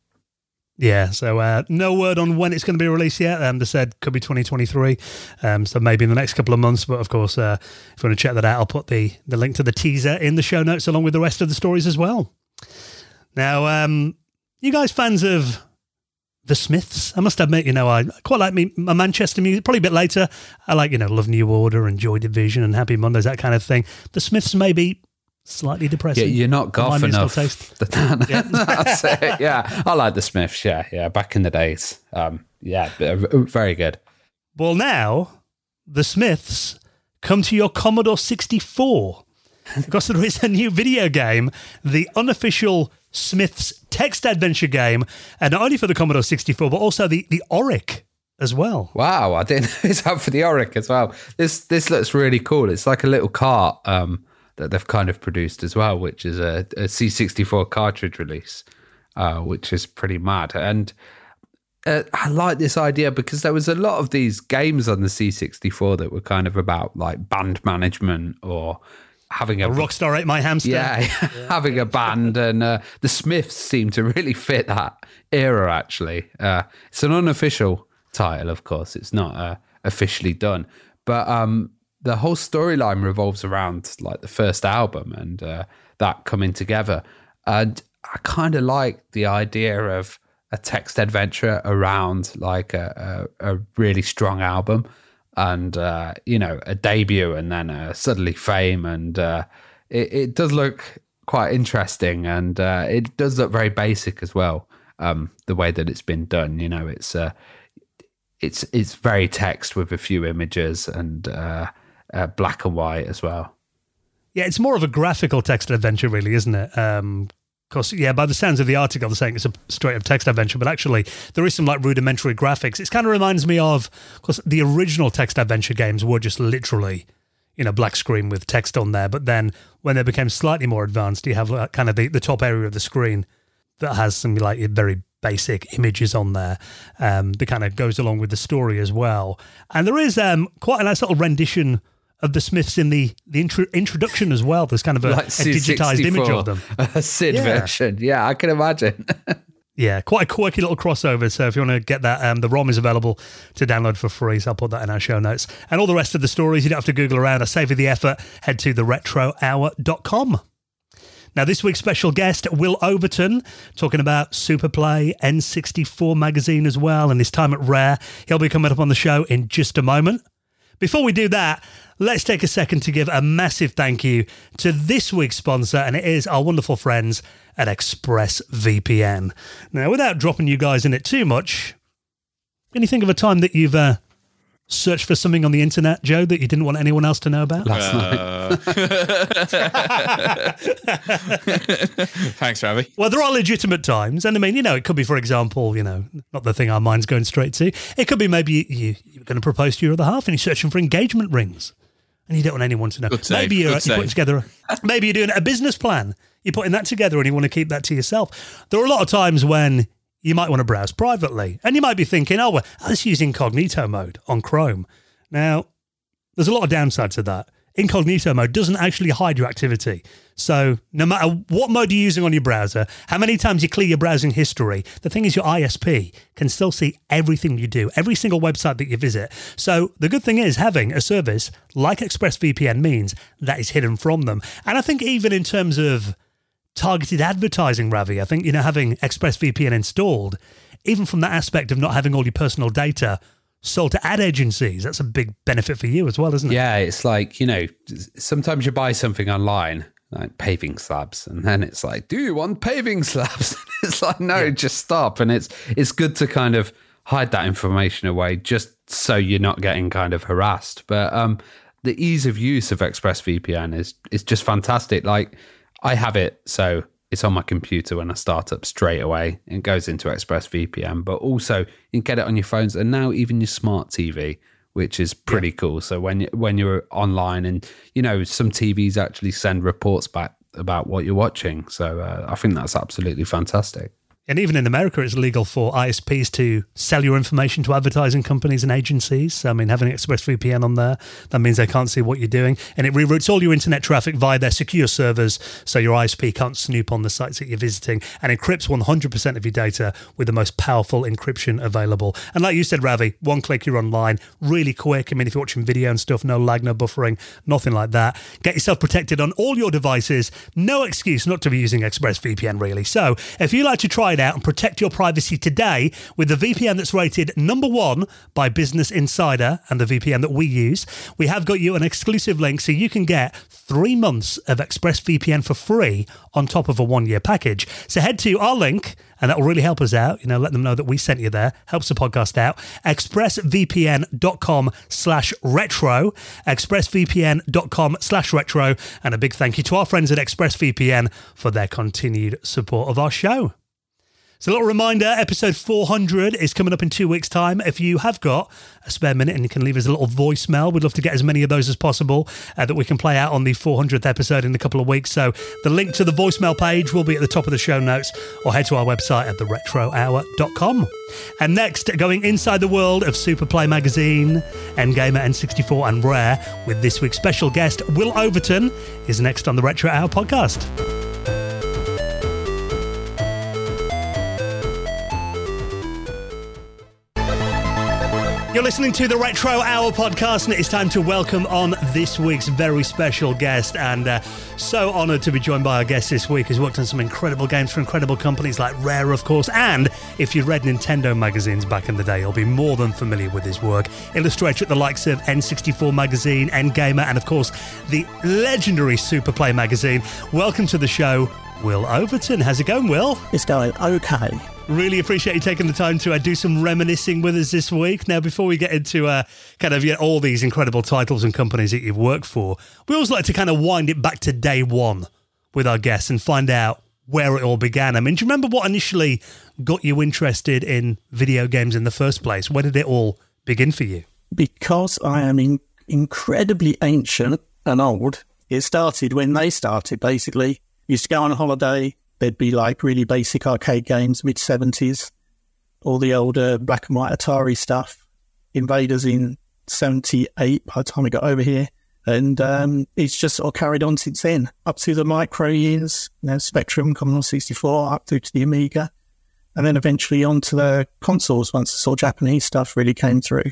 Speaker 1: Yeah, so uh, no word on when it's going to be released yet. Um, they said could be 2023, um, so maybe in the next couple of months. But of course, uh, if you want to check that out, I'll put the, the link to the teaser in the show notes along with the rest of the stories as well. Now, um, you guys fans of the Smiths? I must admit, you know, I quite like me my Manchester music. Probably a bit later, I like you know Love New Order and Joy Division and Happy Mondays, that kind of thing. The Smiths maybe slightly depressing.
Speaker 3: Yeah, you're not goth enough. yeah. That's it. Yeah, I like the Smiths. Yeah, yeah. Back in the days, um, yeah, very good.
Speaker 1: Well, now the Smiths come to your Commodore 64 because there is a new video game, the unofficial Smiths text adventure game, and not only for the Commodore 64 but also the the Oric as well.
Speaker 3: Wow, I didn't know it's out for the Oric as well. This this looks really cool. It's like a little cart. Um, that they've kind of produced as well, which is a a C64 cartridge release, uh, which is pretty mad. And uh, I like this idea because there was a lot of these games on the C64 that were kind of about like band management or having a,
Speaker 1: a Rockstar ate my hamster.
Speaker 3: Yeah, yeah. having a band, and uh, the Smiths seem to really fit that era. Actually, uh, it's an unofficial title, of course. It's not uh, officially done, but um, the whole storyline revolves around like the first album and uh, that coming together. And I kind of like the idea of a text adventure around like a, a, a really strong album and uh, you know a debut and then uh, suddenly fame and uh, it, it, does look quite interesting and uh, it does look very basic as well um, the way that it's been done you know it's uh, it's it's very text with a few images and uh, black and white as well
Speaker 1: yeah, it's more of a graphical text adventure, really, isn't it? Um, because yeah, by the sounds of the article, they're saying it's a straight up text adventure, but actually there is some like rudimentary graphics. It kind of reminds me of because the original text adventure games were just literally, you know, black screen with text on there. But then when they became slightly more advanced, you have like, kind of the, the top area of the screen that has some like very basic images on there um, that kind of goes along with the story as well. And there is um, quite a nice little rendition of the Smiths in the the intro, introduction as well. There's kind of a, like a digitized image of them.
Speaker 3: A SID yeah. version. Yeah, I can imagine.
Speaker 1: yeah, quite a quirky little crossover. So if you want to get that, um, the ROM is available to download for free. So I'll put that in our show notes. And all the rest of the stories, you don't have to Google around. I save you the effort. Head to theretrohour.com. Now, this week's special guest, Wil Overton, talking about Super Play, N64 magazine as well, and his time at Rare. He'll be coming up on the show in just a moment. Before we do that, let's take a second to give a massive thank you to this week's sponsor, and it is our wonderful friends at ExpressVPN. Now, without dropping you guys in it too much, can you think of a time that you've uh, searched for something on the internet, Joe, that you didn't want anyone else to know about?
Speaker 3: Last uh...
Speaker 2: Thanks, Ravi.
Speaker 1: Well, there are legitimate times. And I mean, you know, it could be, for example, you know, not the thing our mind's going straight to. It could be maybe you, you're going to propose to your other half and you're searching for engagement rings and you don't want anyone to know.
Speaker 2: Good
Speaker 1: maybe
Speaker 2: you're,
Speaker 1: you're putting together, a, maybe you're doing a business plan. You're putting that together and you want to keep that to yourself. There are a lot of times when you might want to browse privately and you might be thinking, oh, well, let's use incognito mode on Chrome. Now, there's a lot of downside to that incognito mode doesn't actually hide your activity. So no matter what mode you're using on your browser, how many times you clear your browsing history, the thing is your ISP can still see everything you do, every single website that you visit. So the good thing is having a service like ExpressVPN means that is hidden from them. And I think even in terms of targeted advertising, Ravi, I think, you know, having ExpressVPN installed, even from that aspect of not having all your personal data sold to ad agencies. That's a big benefit for you as well, isn't it?
Speaker 3: Yeah, it's like, you know, sometimes you buy something online, like paving slabs, and then it's like, do you want paving slabs? it's like, no, yeah. just stop. And it's it's good to kind of hide that information away just so you're not getting kind of harassed. But um the ease of use of ExpressVPN is is just fantastic. Like I have it so it's on my computer when I start up straight away. It goes into ExpressVPN, but also you can get it on your phones and now even your smart TV, which is pretty yeah. cool. So when you, when you're online and you know some TVs actually send reports back about what you're watching, so uh, I think that's absolutely fantastic.
Speaker 1: And even in America, it's legal for ISPs to sell your information to advertising companies and agencies. I mean, having ExpressVPN on there, that means they can't see what you're doing. And it reroutes all your internet traffic via their secure servers so your ISP can't snoop on the sites that you're visiting and encrypts 100% of your data with the most powerful encryption available. And like you said, Ravi, one click, you're online, really quick. I mean, if you're watching video and stuff, no lag, no buffering, nothing like that. Get yourself protected on all your devices. No excuse not to be using ExpressVPN, really. So, if you like to try it out and protect your privacy today with the VPN that's rated number one by Business Insider and the VPN that we use. We have got you an exclusive link so you can get three months of ExpressVPN for free on top of a one year package. So head to our link and that will really help us out. You know, let them know that we sent you there. Helps the podcast out. ExpressVPN.com slash retro. ExpressVPN.com slash retro. And a big thank you to our friends at ExpressVPN for their continued support of our show. So, a little reminder episode 400 is coming up in two weeks' time. If you have got a spare minute and you can leave us a little voicemail, we'd love to get as many of those as possible uh, that we can play out on the 400th episode in a couple of weeks. So, the link to the voicemail page will be at the top of the show notes or head to our website at theretrohour.com. And next, going inside the world of Super Play Magazine, N-Gamer, N64, and Rare with this week's special guest, Wil Overton, is next on the Retro Hour podcast. You're listening to the Retro Hour podcast, and it's time to welcome on this week's very special guest. And uh, so honoured to be joined by our guest this week, who's worked on some incredible games for incredible companies like Rare, of course. And if you read Nintendo magazines back in the day, you'll be more than familiar with his work. Illustrator at the likes of N64 magazine, N-Gamer, and of course the legendary Super Play magazine. Welcome to the show, Wil Overton. How's it going, Wil?
Speaker 5: It's going okay.
Speaker 1: Really appreciate you taking the time to uh, do some reminiscing with us this week. Now, before we get into uh, kind of yeah, all these incredible titles and companies that you've worked for, we always like to kind of wind it back to day one with our guests and find out where it all began. I mean, do you remember what initially got you interested in video games in the first place? Where did it all begin for you?
Speaker 5: Because I am in- incredibly ancient and old, it started when they started, basically. Used to go on holiday, There'd be like really basic arcade games, mid 70s, all the older black and white Atari stuff. Invaders in 78 by the time we got over here. And um, it's just sort of carried on since then, up to the micro years, you know, Spectrum, Commodore 64, up through to the Amiga, and then eventually onto the consoles once the sort of Japanese stuff really came through.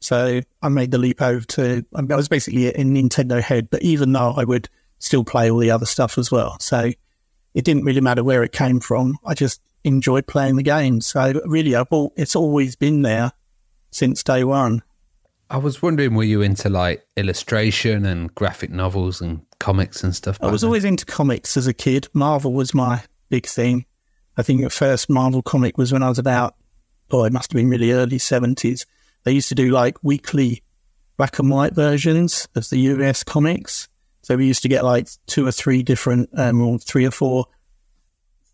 Speaker 5: So I made the leap over to, I was basically a Nintendo head, but even though I would still play all the other stuff as well. So it didn't really matter where it came from. I just enjoyed playing the game. So really, all, it's always been there since day one.
Speaker 3: I was wondering, were you into like illustration and graphic novels and comics and stuff?
Speaker 5: I was
Speaker 3: then?
Speaker 5: always into comics as a kid. Marvel was my big thing. I think the first Marvel comic was when I was about, oh, it must have been really early 70s. They used to do like weekly black and white versions of the US comics. So we used to get like two or three different, um, or three or four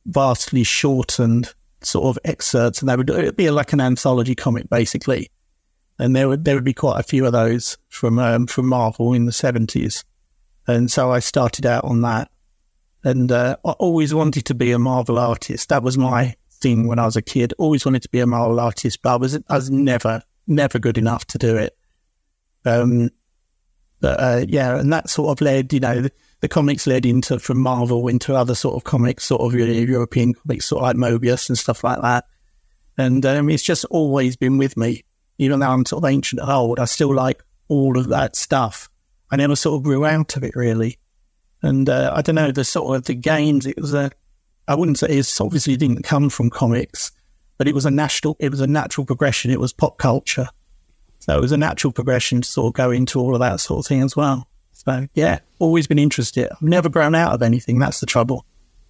Speaker 5: vastly shortened sort of excerpts, and they would it would be like an anthology comic basically. And there would there would be quite a few of those from um, from Marvel in the seventies, and so I started out on that. And uh, I always wanted to be a Marvel artist. That was my thing when I was a kid. Always wanted to be a Marvel artist, but I was I was never never good enough to do it. Um, but uh, yeah, and that sort of led, you know, the, the, comics led into from Marvel into other sort of comics, sort of European comics, sort of like Moebius and stuff like that. And um, it's just always been with me, even though I'm sort of ancient and old. I still like all of that stuff. I never sort of grew out of it really. And uh, I don't know the sort of the games. It was a, I wouldn't say it obviously didn't come from comics, but it was a national. It was a natural progression. It was pop culture so it was a natural progression to sort of go into all of that sort of thing as well. So yeah, always been interested. I've never grown out of anything. That's the trouble.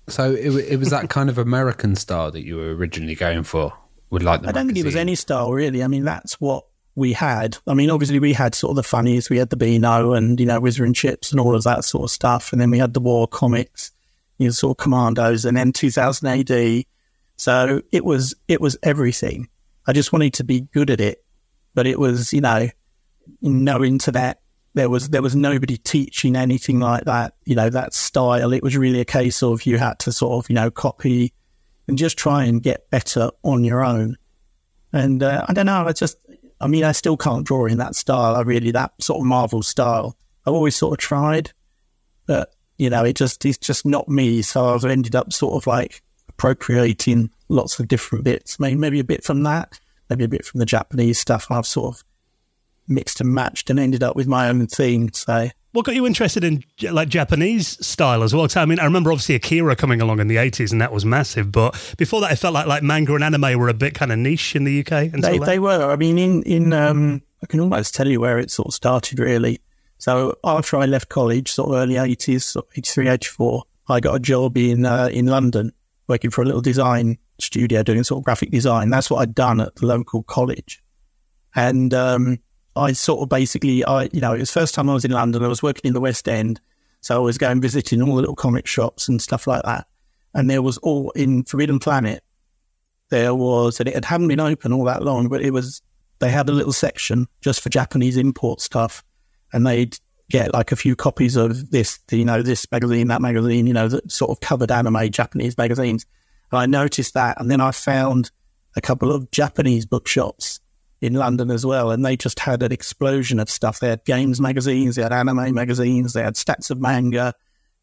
Speaker 3: So it, it was that kind of American style that you were originally going for. Would like
Speaker 5: I don't magazine. think it was any style really. I mean, that's what we had. I mean, obviously we had sort of the funnies. We had the Beano and you know Whizzer and Chips and all of that sort of stuff, and then we had the war comics, you know, sort of Commandos, and then 2000 AD. So it was it was everything. I just wanted to be good at it but it was, you know, no internet. There was there was nobody teaching anything like that, you know, that style. It was really a case of you had to sort of, you know, copy and just try and get better on your own. And uh, I don't know, I just, I mean, I still can't draw in that style. I really that sort of Marvel style. I've always sort of tried, but you know, it just it's just not me. So I've ended up sort of like appropriating lots of different bits, maybe maybe a bit from that maybe a bit from the Japanese stuff, and I've sort of mixed and matched and ended up with my own theme. So,
Speaker 1: what got you interested in like Japanese style as well? I mean, I remember obviously Akira coming along in the eighties, and that was massive. But before that, it felt like like manga and anime were a bit kind of niche in the UK.
Speaker 5: And so they, they were. I mean, in in um, I can almost tell you where it sort of started really. So after I left college, sort of early eighties, sort of 83, 84, I got a job in uh, in London working for a little design studio doing sort of graphic design. That's what I'd done at the local college. And um, I sort of basically, I you know, it was the first time I was in London. I was working in the West End. So I was going visiting all the little comic shops and stuff like that. And there was all in Forbidden Planet, there was, and it hadn't been open all that long, but it was, they had a little section just for Japanese import stuff. And they'd get like a few copies of this, you know, this magazine, that magazine, you know, that sort of covered anime Japanese magazines. And I noticed that. And then I found a couple of Japanese bookshops in London as well. And they just had an explosion of stuff. They had games magazines, they had anime magazines, they had stacks of manga.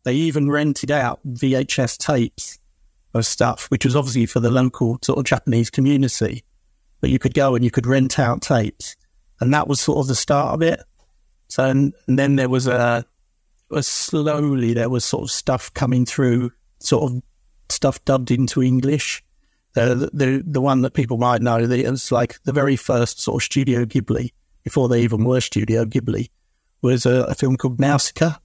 Speaker 5: They even rented out VHS tapes of stuff, which was obviously for the local sort of Japanese community. But you could go and you could rent out tapes. and that was sort of the start of it. So, and, then there was a, a slowly there was sort of stuff coming through, sort of stuff dubbed into English. The, the the one that people might know that it was like the very first sort of Studio Ghibli before they even were Studio Ghibli was a, a film called Nausicaa,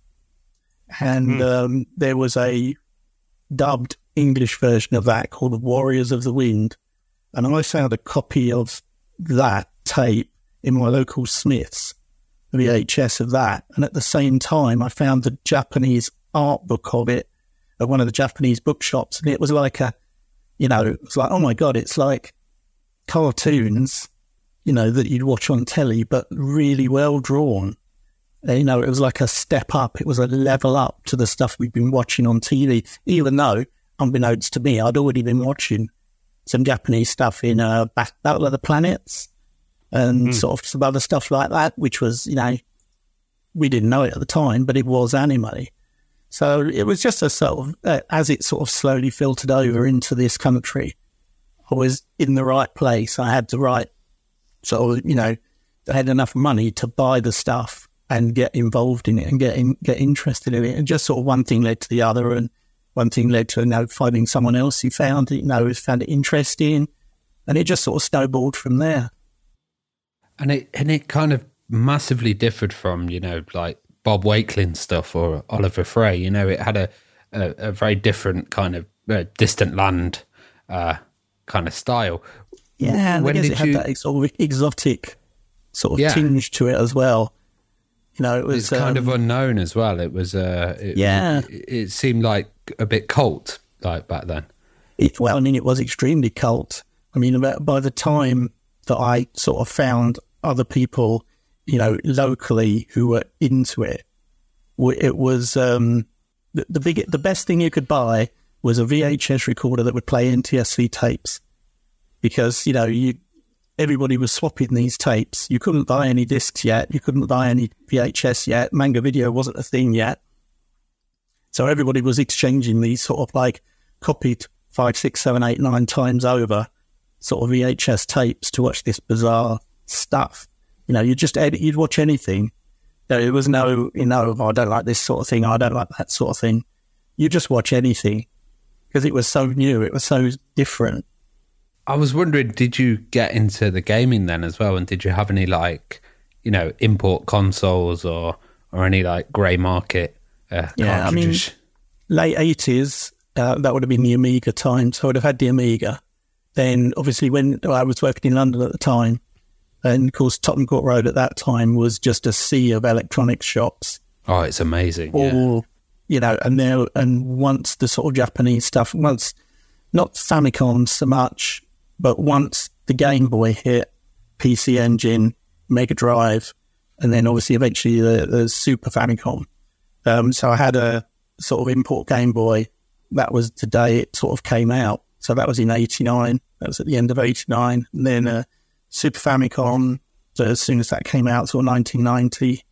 Speaker 5: and mm. um, there was a dubbed English version of that called The Warriors of the Wind, and I found a copy of that tape in my local Smiths VHS of that, and at the same time I found the Japanese art book of it at one of the Japanese bookshops, and it was like a you know, it was like, oh my God, it's like cartoons, you know, that you'd watch on telly, but really well drawn. You know, it was like a step up. It was a level up to the stuff we'd been watching on TV, even though, unbeknownst to me, I'd already been watching some Japanese stuff in uh, Battle of the Planets and mm. sort of some other stuff like that, which was, you know, we didn't know it at the time, but it was anime. So it was just a sort of, uh, as it sort of slowly filtered over into this country, I was in the right place. I had the right sort of, you know, I had enough money to buy the stuff and get involved in it and get in, get interested in it. And just sort of one thing led to the other, and one thing led to you know finding someone else who found it, you know, found it interesting, and it just sort of snowballed from there.
Speaker 3: And it and it kind of massively differed from you know like Bob Wakelin stuff or Oliver Frey. You know, it had a a, a very different kind of uh, distant land uh, kind of style.
Speaker 5: Yeah, when I guess it had that sort of exotic sort of yeah. tinge to it as well. You know, it was
Speaker 3: it's kind um, of unknown as well. It was, uh, it,
Speaker 5: yeah,
Speaker 3: it, it, seemed like a bit cult like back then.
Speaker 5: It, well, I mean, it was extremely cult. I mean, about by the time that I sort of found other people you know, locally who were into it. It was um, the, the big, the best thing you could buy was a VHS recorder that would play NTSC tapes, because you know you everybody was swapping these tapes. You couldn't buy any discs yet. You couldn't buy any VHS yet. Manga video wasn't a thing yet. So everybody was exchanging these sort of like copied five, six, seven, eight, nine times over sort of VHS tapes to watch this bizarre stuff. You know, you just you'd watch anything. There was no, you know, oh, I don't like this sort of thing. I don't like that sort of thing. You just watch anything because it was so new. It was so different.
Speaker 3: I was wondering, did you get into the gaming then as well? And did you have any like, you know, import consoles or or any like grey market? Uh, yeah, I mean,
Speaker 5: late eighties. Uh, that would have been the Amiga time, so I would have had the Amiga. Then, obviously, when I was working in London at the time, and of course, Tottenham Court Road at that time was just a sea of electronics shops.
Speaker 3: Oh, it's amazing.
Speaker 5: All, yeah. you know, and there, and once the sort of Japanese stuff, once not Famicom so much, but once the Game Boy hit, PC Engine, Mega Drive, and then obviously eventually the, the Super Famicom. Um, so I had a sort of import Game Boy. That was the day it sort of came out. So that was in '89. That was at the end of '89, and then. Uh, Super Famicom So as soon as that came out, sort of 1990,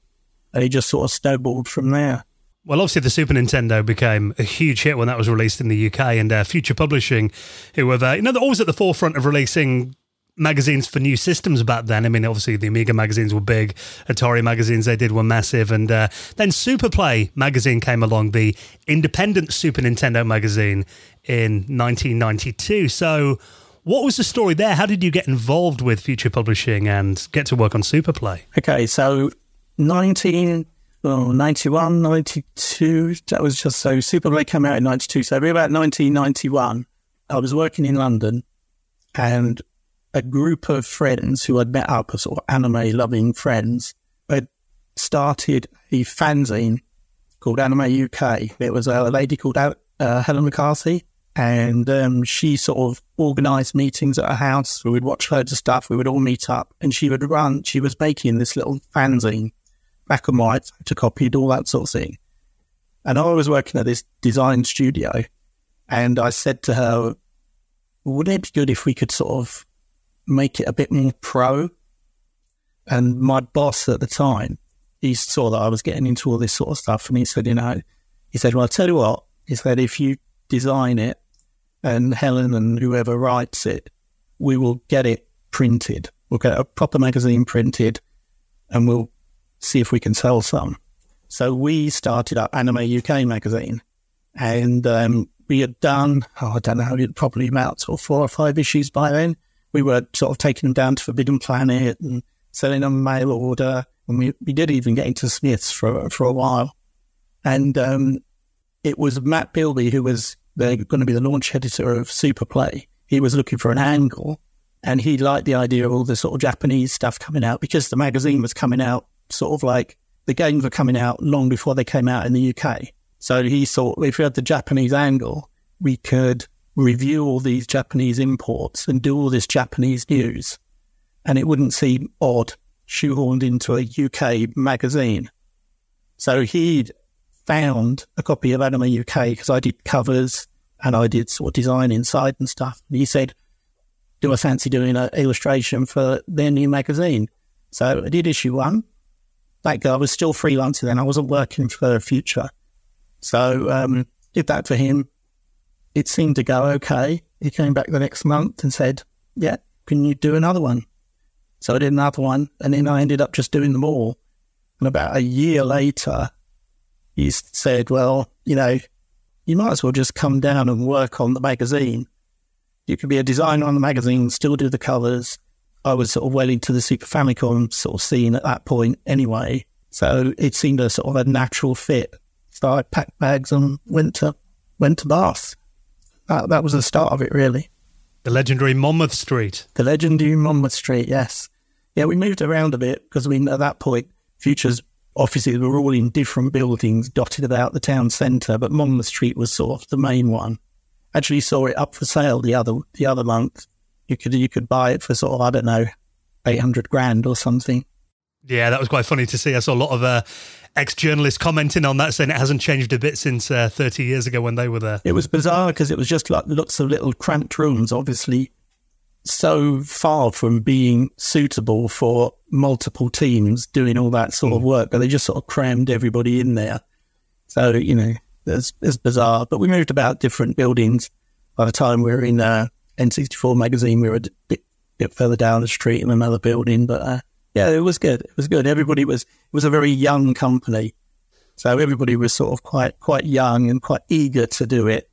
Speaker 5: and it just sort of snowballed from there.
Speaker 1: Well, obviously, the Super Nintendo became a huge hit when that was released in the UK, and uh, Future Publishing, who were you know, they're always at the forefront of releasing magazines for new systems back then. I mean, obviously the Amiga magazines were big, Atari magazines they did were massive, and uh, then Super Play magazine came along, the independent Super Nintendo magazine in 1992. So what was the story there? How did you get involved with Future Publishing and get to work on Super Play?
Speaker 5: Okay, so 19, oh, 91, 92, that was just so Super Play came out in 92. So about 1991, I was working in London and a group of friends who had met up, as sort of anime loving friends, had started a fanzine called Anime UK. It was a lady called uh, Helen McCarthy and um, she sort of organised meetings at her house. We would watch loads of stuff. We would all meet up, and she would run. She was making this little fanzine, black and white, photocopied, all that sort of thing. And I was working at this design studio, and I said to her, "Wouldn't it be good if we could sort of make it a bit more pro?" And my boss at the time, he saw that I was getting into all this sort of stuff, and he said, "You know," he said, "Well, I'll tell you what." He said, "If you design it and Helen and whoever writes it, we will get it printed. We'll get a proper magazine printed and we'll see if we can sell some. So we started up Anime UK magazine, and um, we had done, oh, I don't know, probably about sort of four or five issues by then. We were sort of taking them down to Forbidden Planet and selling them mail order, and we, we did even get into Smiths for for a while. And um, it was Matt Bielby who was going to be the launch editor of Super Play. He was looking for an angle, and he liked the idea of all the sort of Japanese stuff coming out because the magazine was coming out sort of like the games were coming out long before they came out in the UK. So he thought if we had the Japanese angle, we could review all these Japanese imports and do all this Japanese news, and it wouldn't seem odd shoehorned into a UK magazine. So he'd found a copy of Anime UK because I did covers and I did sort of design inside and stuff. And he said, Do I fancy doing an illustration for their new magazine? So I did issue one. That guy was still freelancing then. I wasn't working for Future. So um, did that for him. It seemed to go okay. He came back the next month and said, Yeah, can you do another one? So I did another one. And then I ended up just doing them all. And about a year later, he said, Well, you know, you might as well just come down and work on the magazine. You could be a designer on the magazine, still do the covers. I was sort of well into the Super Famicom sort of scene at that point anyway. So it seemed a sort of a natural fit. So I packed bags and went to went to Bath. That, that was the start of it, really.
Speaker 1: The legendary Monmouth Street.
Speaker 5: The legendary Monmouth Street, yes. Yeah, we moved around a bit because I mean at that point, Futures offices were all in different buildings dotted about the town centre, but Monmouth Street was sort of the main one. Actually saw it up for sale the other the other month. You could you could buy it for sort of I don't know, eight hundred grand or something.
Speaker 1: Yeah, that was quite funny to see. I saw a lot of uh, ex journalists commenting on that, saying it hasn't changed a bit since uh, 30 years ago when they were there.
Speaker 5: It was bizarre because it was just like lots of little cramped rooms, obviously so far from being suitable for multiple teams doing all that sort mm. of work, but they just sort of crammed everybody in there. So, you know, it's, it's bizarre. But we moved about different buildings. By the time we were in uh, N64 magazine, we were a bit, bit further down the street in another building. But uh, yeah, it was good. It was good. Everybody was, it was a very young company. So everybody was sort of quite, quite young and quite eager to do it.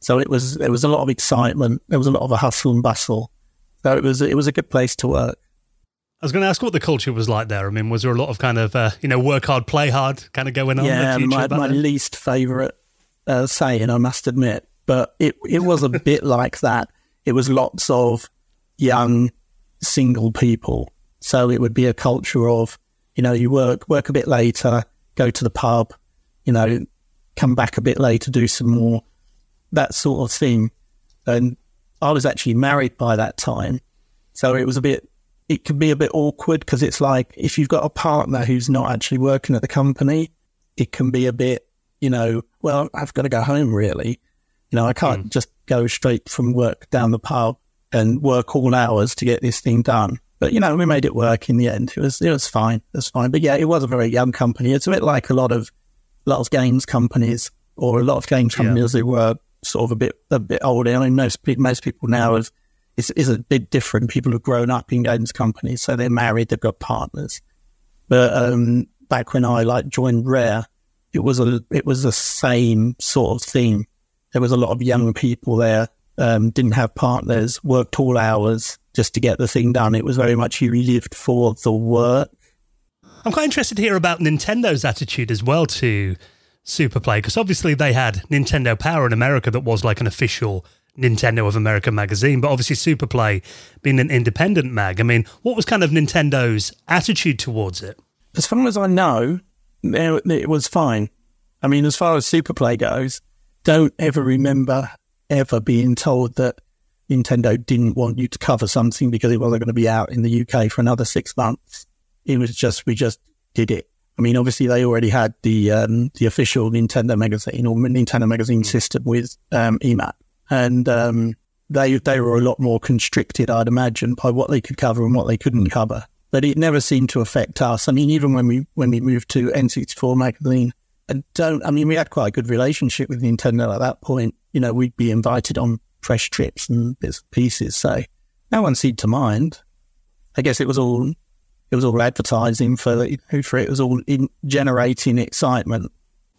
Speaker 5: So it was, there was a lot of excitement. There was a lot of a hustle and bustle. So it was it was a good place to work.
Speaker 1: I was going to ask what the culture was like there. I mean, was there a lot of kind of uh, you know work hard, play hard kind of going on?
Speaker 5: Yeah, my, my least favourite uh, saying, I must admit, but it it was a bit like that. It was lots of young single people, so it would be a culture of you know you work work a bit later, go to the pub, you know, come back a bit later, do some more that sort of thing, and I was actually married by that time. So it was a bit, it could be a bit awkward because it's like if you've got a partner who's not actually working at the company, it can be a bit, you know, well, I've got to go home really. You know, I can't mm. just go straight from work down the pub and work all hours to get this thing done. But you know, we made it work in the end. It was it was fine. It was fine. But yeah, it was a very young company. It's a bit like a lot of a lot of games companies or a lot of games companies yeah. who were sort of a bit a bit older. I mean, most most people now have is is a bit different. People have grown up in games companies, so they're married, they've got partners. But um, back when I like joined Rare, it was a it was the same sort of thing. There was a lot of young people there, um, didn't have partners, worked all hours just to get the thing done. It was very much you lived for the work.
Speaker 1: I'm quite interested to hear about Nintendo's attitude as well to Super Play because obviously they had Nintendo Power in America that was like an official Nintendo of America magazine, but obviously Super Play being an independent mag. I mean, what was kind of Nintendo's attitude towards it?
Speaker 5: As far as I know, eh, it was fine. I mean, as far as Super Play goes, don't ever remember ever being told that Nintendo didn't want you to cover something because it wasn't going to be out in the UK for another six months. It was just, we just did it. I mean, obviously they already had the um, the official Nintendo magazine or Nintendo magazine mm. system with um, EMAP, and um, they they were a lot more constricted, I'd imagine, by what they could cover and what they couldn't cover. But it never seemed to affect us. I mean, even when we when we moved to N64 magazine, and don't I mean we had quite a good relationship with Nintendo at that point. You know, we'd be invited on press trips and bits and pieces, so no one seemed to mind. I guess it was all it was all advertising for who for it was all in generating excitement.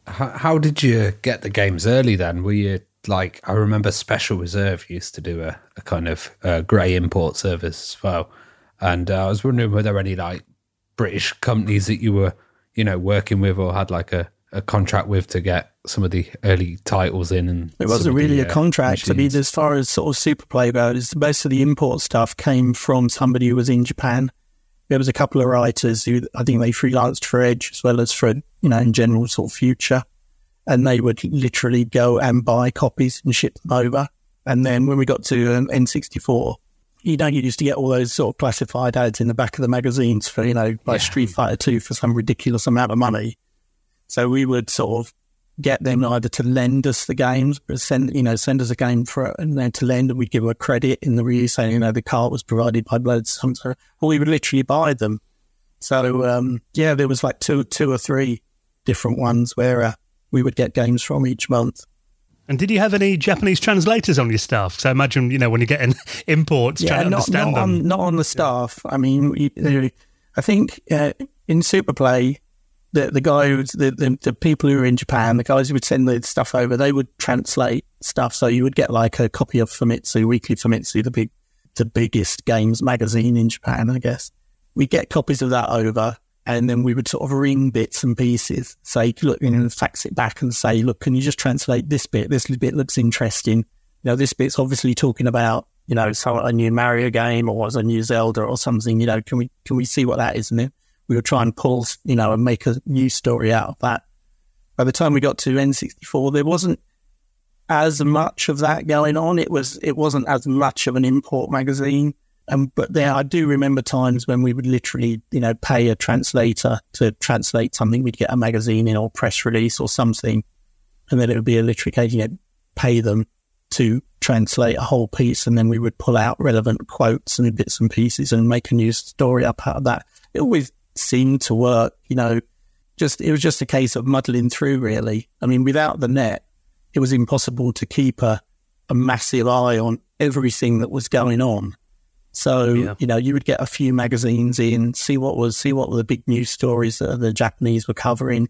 Speaker 3: How, how did you get the games early? Then were you like I remember Special Reserve used to do a, a kind of uh, grey import service as well, and uh, I was wondering were there any like British companies that you were you know working with or had like a, a contract with to get some of the early titles in and
Speaker 5: it wasn't really the, a uh, contract. Machines. I mean, as far as sort of Super Play goes, most of the import stuff came from somebody who was in Japan. There was a couple of writers who I think they freelanced for Edge as well as for you know in general sort of Future and they would literally go and buy copies and ship them over. And then when we got to um, N64, you know, you used to get all those sort of classified ads in the back of the magazines for, you know, like yeah. Street Fighter 2 for some ridiculous amount of money. So we would sort of get them either to lend us the games, or send, you know, send us a game for and then to lend and we'd give them a credit in the review saying, you know, the cart was provided by Blood Hunter, or we would literally buy them. So, um, yeah, there was like two, two or three different ones where, uh, we would get games from each month.
Speaker 1: And did you have any Japanese translators on your staff? So I imagine, you know, when you're getting imports, yeah, trying to not, understand
Speaker 5: not
Speaker 1: them.
Speaker 5: On, not on the staff. I mean, we, I think uh, in Super Play, the the guys, the, the, the people who were in Japan, the guys who would send the stuff over, they would translate stuff. So you would get like a copy of Famitsu, Weekly Famitsu, the big, the biggest games magazine in Japan, I guess. We get copies of that over, and then we would sort of ring bits and pieces, say, look, you know, fax it back and say, look, can you just translate this bit? This bit looks interesting. You know, this bit's obviously talking about, you know, some a new Mario game or a new Zelda or something. You know, can we can we see what that is? And then we would try and pull, you know, and make a new story out of that. By the time we got to N64, there wasn't as much of that going on. It was it wasn't as much of an import magazine. Um, but there, I do remember times when we would literally, you know, pay a translator to translate something. We'd get a magazine in or press release or something, and then it would be a literary case. You know, pay them to translate a whole piece, and then we would pull out relevant quotes and bits and pieces and make a new story up out of that. It always seemed to work, you know. Just it was just a case of muddling through, really. I mean, without the net, it was impossible to keep a, a massive eye on everything that was going on so yeah. you know, you would get a few magazines in, see what was see what were the big news stories that the Japanese were covering,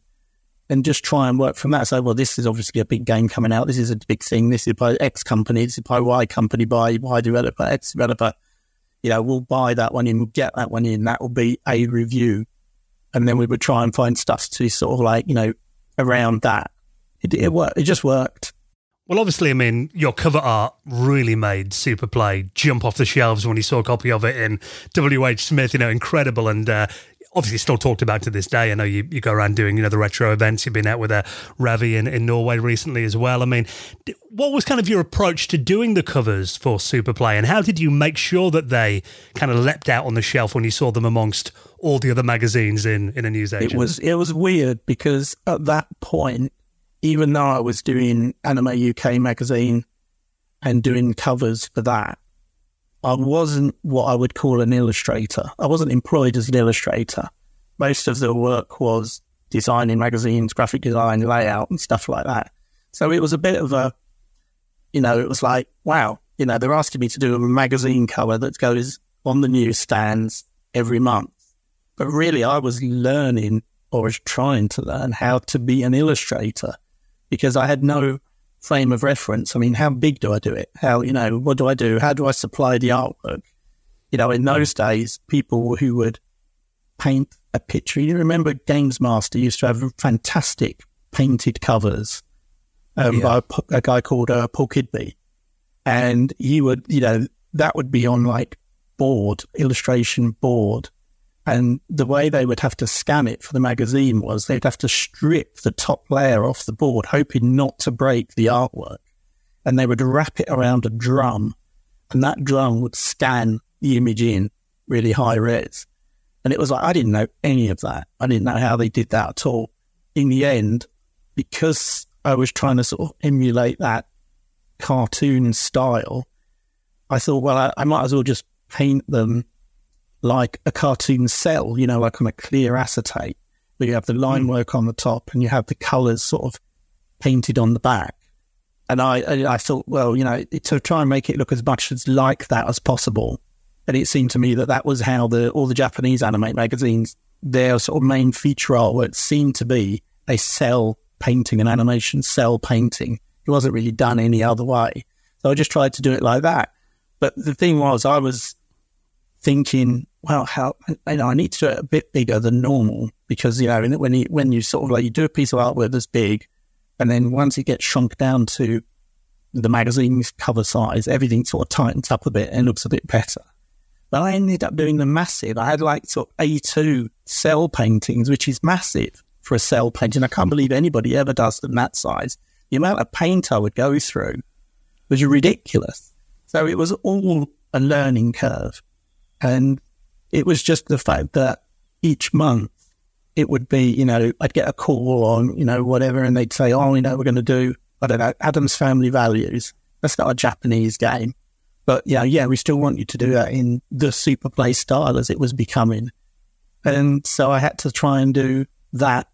Speaker 5: and just try and work from that. So, well, this is obviously a big game coming out. This is a big thing. This is by X company. This is by Y company. By Y developer. X developer. You know, we'll buy that one in. We'll get that one in. That will be a review, and then we would try and find stuff to sort of like you know around that. It, it worked. It just worked.
Speaker 1: Well, obviously, I mean, your cover art really made Super Play jump off the shelves when you saw a copy of it in W.H. Smith, you know, incredible. And uh, obviously still talked about to this day. I know you, you go around doing, you know, the retro events. You've been out with a uh, Ravi in, in Norway recently as well. I mean, what was kind of your approach to doing the covers for Super Play and how did you make sure that they kind of leapt out on the shelf when you saw them amongst all the other magazines in, in a newsagent?
Speaker 5: It was, it was weird because at that point, even though I was doing Anime UK magazine and doing covers for that, I wasn't what I would call an illustrator. I wasn't employed as an illustrator. Most of the work was designing magazines, graphic design, layout, and stuff like that. So it was a bit of a, you know, it was like, wow, you know, they're asking me to do a magazine cover that goes on the newsstands every month. But really, I was learning or was trying to learn how to be an illustrator because I had no frame of reference. I mean, how big do I do it? How, you know, what do I do? How do I supply the artwork? You know, in those days, people who would paint a picture, you remember Games Master used to have fantastic painted covers um, yeah. by a, a, guy called uh, Paul Kidby. And he would, you know, that would be on like board, illustration board. And the way they would have to scan it for the magazine was they'd have to strip the top layer off the board, hoping not to break the artwork. And they would wrap it around a drum, and that drum would scan the image in really high res. And it was like, I didn't know any of that. I didn't know how they did that at all. In the end, because I was trying to sort of emulate that cartoon style, I thought, well, I, I might as well just paint them like a cartoon cell, you know, like on a clear acetate, where you have the line mm. work on the top and you have the colours sort of painted on the back. And I, I thought, well, you know, to try and make it look as much as like that as possible, And it seemed to me that that was how the all the Japanese anime magazines, their sort of main feature artwork seemed to be a cell painting, an animation cell painting. It wasn't really done any other way. So I just tried to do it like that. But the thing was, I was thinking, well, how you know, I need to do it a bit bigger than normal because you know when you when you sort of like you do a piece of artwork that's big, and then once it gets shrunk down to the magazine's cover size, everything sort of tightens up a bit and looks a bit better. But I ended up doing the massive. I had like sort of A2 cell paintings, which is massive for a cell painting. I can't believe anybody ever does them that size. The amount of paint I would go through was ridiculous. So it was all a learning curve. And it was just the fact that each month it would be, you know, I'd get a call on, you know, whatever, and they'd say, oh, you know, we're going to do, I don't know, Addams Family Values. That's not a Japanese game. But, yeah, yeah, we still want you to do that in the super play style as it was becoming. And so I had to try and do that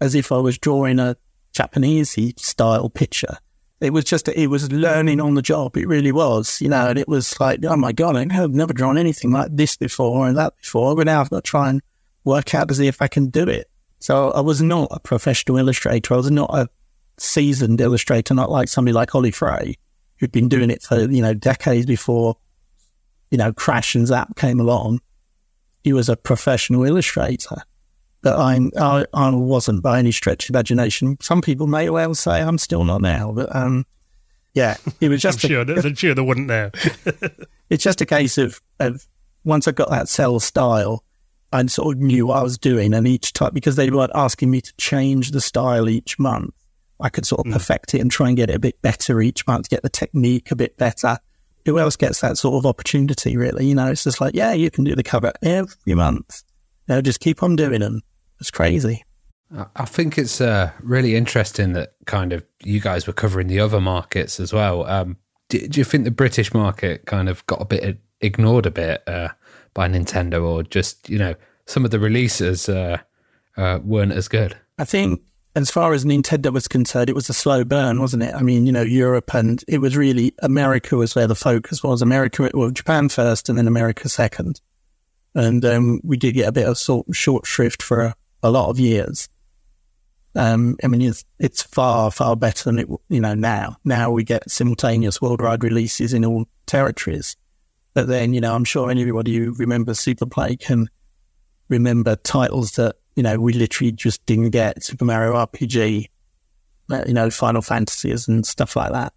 Speaker 5: as if I was drawing a Japanese style picture. It was just, it was learning on the job. It really was, you know, and it was like, oh my God, I've never drawn anything like this before and that before. But now I've got to try and work out to see if I can do it. So I was not a professional illustrator. I was not a seasoned illustrator, not like somebody like Oli Frey, who'd been doing it for, you know, decades before, you know, Crash and Zzap came along. He was a professional illustrator. But I'm, I, I wasn't by any stretch of imagination. Some people may well say I'm still not now, but um, yeah, it was just.
Speaker 1: I'm, sure, a, I'm sure they wouldn't now.
Speaker 5: it's just a case of, of once I got that cel style, I sort of knew what I was doing. And each time, because they weren't asking me to change the style each month, I could sort of mm. perfect it and try and get it a bit better each month, get the technique a bit better. Who else gets that sort of opportunity, really? You know, it's just like, yeah, you can do the cover every month. Know, just keep on doing them. It's crazy.
Speaker 3: I think it's uh, really interesting that kind of you guys were covering the other markets as well. Um, do, do, you think the British market kind of got a bit ignored a bit? Uh, by Nintendo, or just you know some of the releases uh, uh, weren't as good.
Speaker 5: I think as far as Nintendo was concerned, it was a slow burn, wasn't it? I mean, you know, Europe and it was really America was where the focus was. America, well, Japan first, and then America second. And um, we did get a bit of sort short shrift for a, lot of years. Um, I mean, it's, it's far, far better than it, you know, now. Now we get simultaneous worldwide releases in all territories. But then, you know, I'm sure anybody who remembers Super Play can remember titles that, you know, we literally just didn't get Super Mario RPG, uh, you know, Final Fantasies and stuff like that.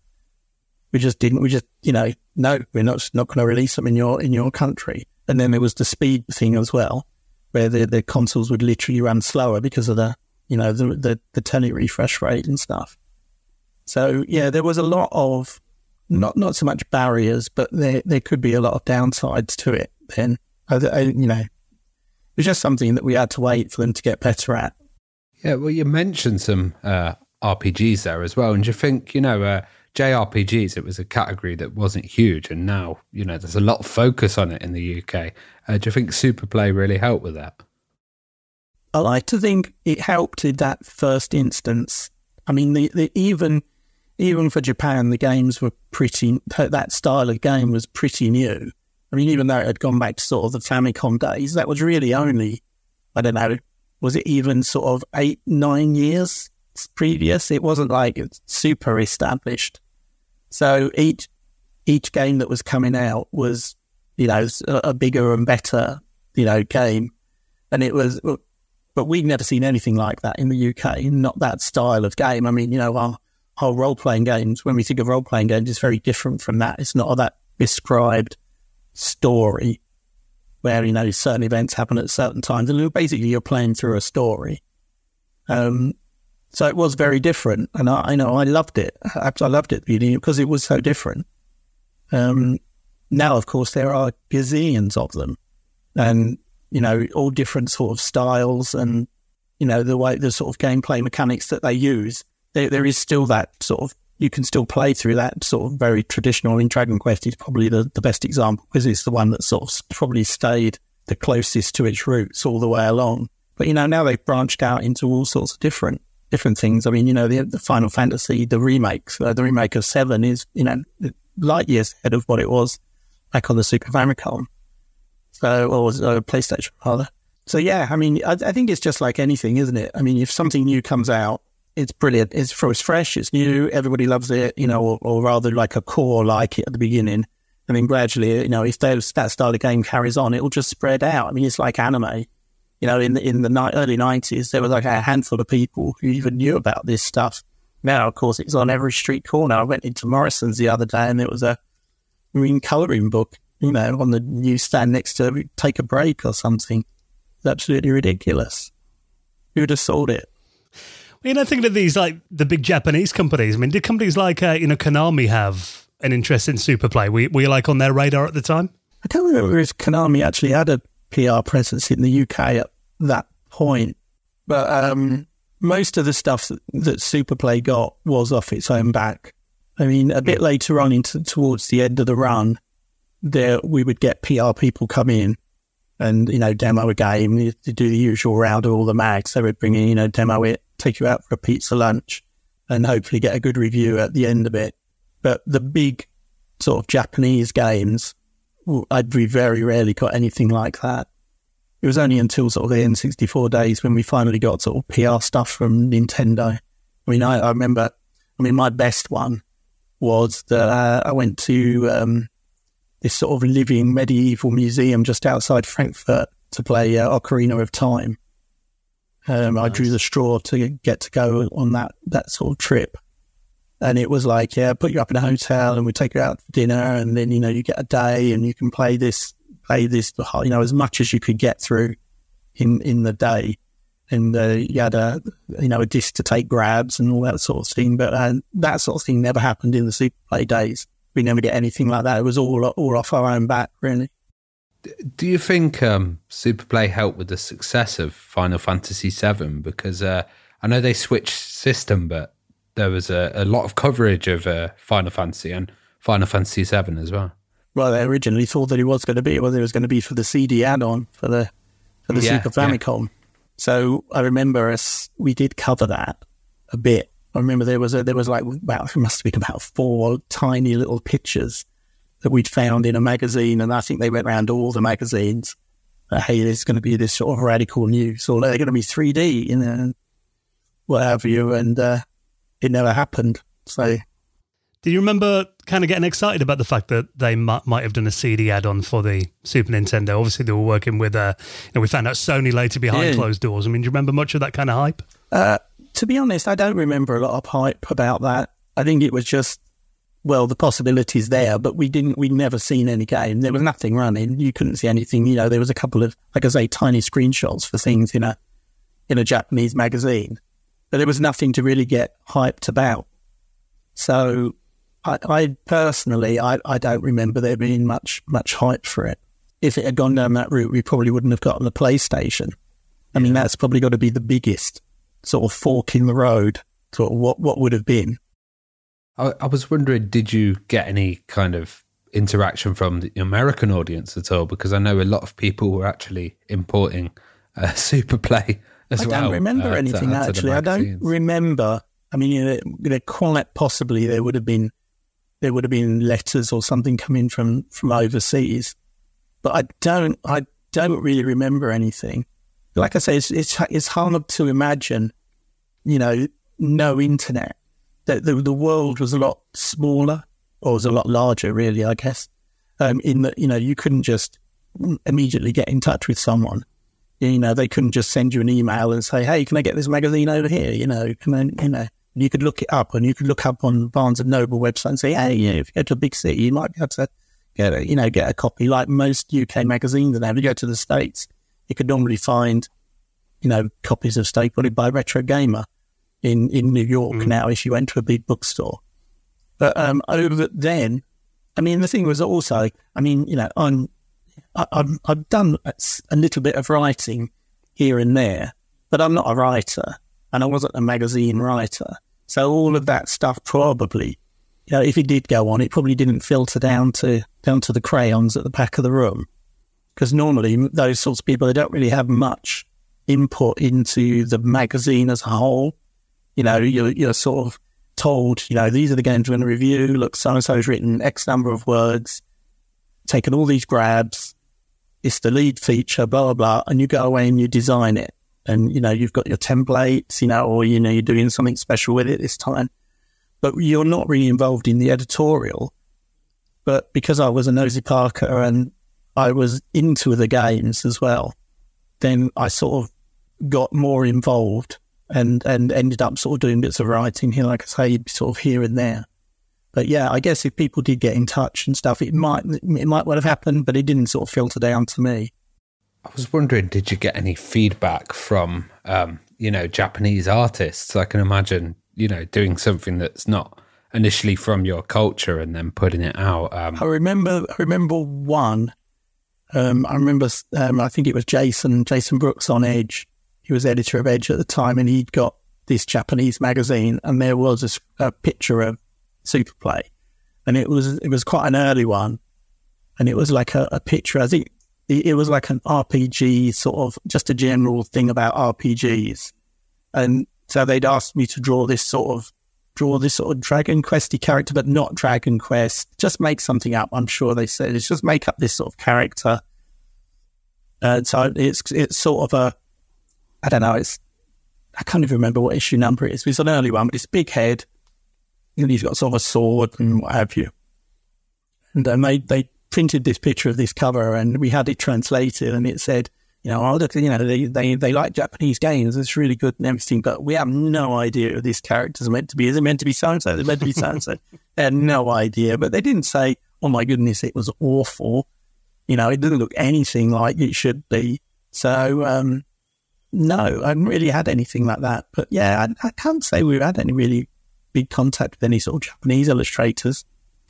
Speaker 5: We just didn't, we just, you know, no, we're not, not going to release them in your, in your country. And then there was the speed thing as well, where the, the consoles would literally run slower because of the, you know, the, the, the tele refresh rate and stuff. So yeah, there was a lot of not not so much barriers, but there there could be a lot of downsides to it. Then, I, I, you know, it's just something that we had to wait for them to get better at.
Speaker 3: Yeah, well, you mentioned some uh, RPGs there as well, and do you think you know uh, JRPGs? It was a category that wasn't huge, and now you know there's a lot of focus on it in the UK. Uh, do you think Super Play really helped with that?
Speaker 5: I like to think it helped in that first instance. I mean, the, the even even for Japan, the games were pretty, that style of game was pretty new. I mean, even though it had gone back to sort of the Famicom days, that was really only, I don't know, was it even sort of eight, nine years previous? It wasn't like super established. So each, each game that was coming out was, you know, a bigger and better, you know, game. And it was, but we'd never seen anything like that in the UK, not that style of game. I mean, you know, our, whole role playing games, when we think of role playing games, it's very different from that. It's not that prescribed story where, you know, certain events happen at certain times. And basically, you're playing through a story. Um, so it was very different. And I, I know I loved it. I, loved it because it was so different. Um, now, of course, there are gazillions of them and, you know, all different sort of styles and, you know, the way the sort of gameplay mechanics that they use there, there is still that sort of you can still play through that sort of very traditional. I mean, Dragon Quest is probably the, the best example because it's the one that sort of probably stayed the closest to its roots all the way along. But you know, now they've branched out into all sorts of different different things. I mean, you know, the, the Final Fantasy, the remakes, uh, the remake of Seven is you know light years ahead of what it was back on the Super Famicom. So, or uh, PlayStation rather. So yeah, I mean, I, I, think it's just like anything, isn't it? I mean, if something new comes out, it's brilliant. It's, it's fresh, it's new, everybody loves it, you know, or, or rather like a core like it at the beginning. I mean, gradually, you know, if those, that style of game carries on, it will just spread out. I mean, it's like anime. You know, in the, in the ni- early 90s, there was like a handful of people who even knew about this stuff. Now, of course, it's on every street corner. I went into Morrison's the other day and there was a marine colouring book, you know, on the newsstand next to Take a Break or something. It's absolutely ridiculous. Who would have sold it?
Speaker 1: Well, you know, thinking of these, like the big Japanese companies, I mean, did companies like, uh, you know, Konami have an interest in Super Play? Were, were you like on their radar at the time?
Speaker 5: I don't remember if Konami actually had a PR presence in the UK at that point, but um, most of the stuff that, that Super Play got was off its own back. I mean, a bit later on into towards the end of the run, there we would get PR people come in and you know demo a game. You do the usual round of all the mags. They would bring in, you know, demo it, take you out for a pizza lunch, and hopefully get a good review at the end of it. But the big sort of Japanese games, I'd be very rarely got anything like that. It was only until sort of the N64 days when we finally got sort of PR stuff from Nintendo. I mean, I, I remember, I mean, my best one was that uh, I went to um, this sort of living medieval museum just outside Frankfurt to play uh, Ocarina of Time. Um, nice. I drew the straw to get to go on that, that sort of trip. And it was like, yeah, put you up in a hotel and we take you out for dinner. And then, you know, you get a day and you can play this, play this, you know, as much as you could get through in, in the day. And uh, you had a, you know, a disc to take grabs and all that sort of thing. But uh, that sort of thing never happened in the Super Play days. We never get anything like that. It was all, all off our own back, really.
Speaker 3: Do you think um, Super Play helped with the success of Final Fantasy VII? Because uh, I know they switched system, but there was a, a lot of coverage of uh, Final Fantasy and Final Fantasy VII as well.
Speaker 5: Well, they originally thought that it was going to be, well, it was going to be for the CD add-on for the for the yeah, Super Famicom. Yeah. So I remember us, we did cover that a bit. I remember there was a, there was like about, it must have been about four tiny little pictures that we'd found in a magazine. And I think they went around all the magazines. Uh, hey, there's going to be this sort of radical news or they're going to be 3D, you know, what have you. And, uh, it never happened. So,
Speaker 1: do you remember kind of getting excited about the fact that they might, might have done a CD add-on for the Super Nintendo? Obviously, they were working with. Uh, you know, we found out Sony later behind yeah. closed doors. I mean, do you remember much of that kind of hype?
Speaker 5: Uh, to be honest, I don't remember a lot of hype about that. I think it was just well, the possibilities there, but we didn't. We'd never seen any game. There was nothing running. You couldn't see anything. You know, there was a couple of, like I say, tiny screenshots for things in a in a Japanese magazine but there was nothing to really get hyped about. So I, I personally, I, I don't remember there being much much hype for it. If it had gone down that route, we probably wouldn't have gotten the PlayStation. I yeah. mean, that's probably got to be the biggest sort of fork in the road to what what would have been.
Speaker 3: I, I was wondering, did you get any kind of interaction from the American audience at all? Because I know a lot of people were actually importing uh, Super Play
Speaker 5: as
Speaker 3: I
Speaker 5: well. Don't remember uh, anything to, actually. I don't remember. I mean, you know, quite possibly there would have been there would have been letters or something coming from from overseas, but I don't. I don't really remember anything. Like I say, it's it's, it's hard to imagine. You know, no internet. That the, the world was a lot smaller, or was a lot larger, really. I guess. Um, in that, you know, you couldn't just immediately get in touch with someone you know, they couldn't just send you an email and say, "Hey, can I get this magazine over here?" You know, can I, you know, you could look it up and you could look up on Barnes and Noble website and say, "Hey, you know, if you go to a big city, you might be able to get a, you know, get a copy." Like most UK magazines, and if you go to the states, you could normally find, you know, copies of Put by Retro Gamer in in New York mm. now. If you went to a big bookstore, but um, over then, I mean, the thing was also, I mean, you know, on I, have I've done a little bit of writing here and there, but I'm not a writer and I wasn't a magazine writer. So all of that stuff probably, you know, if it did go on, it probably didn't filter down to down to the crayons at the back of the room. Because normally those sorts of people, they don't really have much input into the magazine as a whole. You know, you're, you're sort of told, you know, these are the games we're going to review. Look, so and so's written X number of words, taken all these grabs, it's the lead feature, blah, blah, blah. And you go away and you design it. And, you know, you've got your templates, you know, or, you know, you're doing something special with it this time. But you're not really involved in the editorial. But because I was a nosy Parker and I was into the games as well, then I sort of got more involved and, and ended up sort of doing bits of writing here, like I say, sort of here and there. But yeah, I guess if people did get in touch and stuff, it might it might well have happened, but it didn't sort of filter down to me.
Speaker 3: I was wondering, did you get any feedback from um, you know Japanese artists? I can imagine you know doing something that's not initially from your culture and then putting it out. Um,
Speaker 5: I remember, I remember one. Um, I remember, um, I think it was Jason, Jason Brookes on Edge. He was editor of Edge at the time, and he'd got this Japanese magazine, and there was a, a picture of Super Play, and it was it was quite an early one, and it was like a, a picture. I think it, it was like an RPG sort of just a general thing about RPGs, and so they'd asked me to draw this sort of draw this sort of Dragon Questy character, but not Dragon Quest. Just make something up. I'm sure they said it's just make up this sort of character. And so it's it's sort of a I don't know. It's I can't even remember what issue number it is. It's an early one, but it's big head, and he's got sort of a sword and what have you. And then they, they printed this picture of this cover and we had it translated and it said, you know, oh, you know, they, they, they like Japanese games. It's really good and everything, but we have no idea who this character is meant to be. Is it meant to be so and so? Is it meant to be so and so? They had no idea, but they didn't say, oh my goodness, it was awful. You know, it didn't look anything like it should be. So, um, no, I haven't really had anything like that. But yeah, I, I can't say we've had any really big contact with any sort of Japanese illustrators.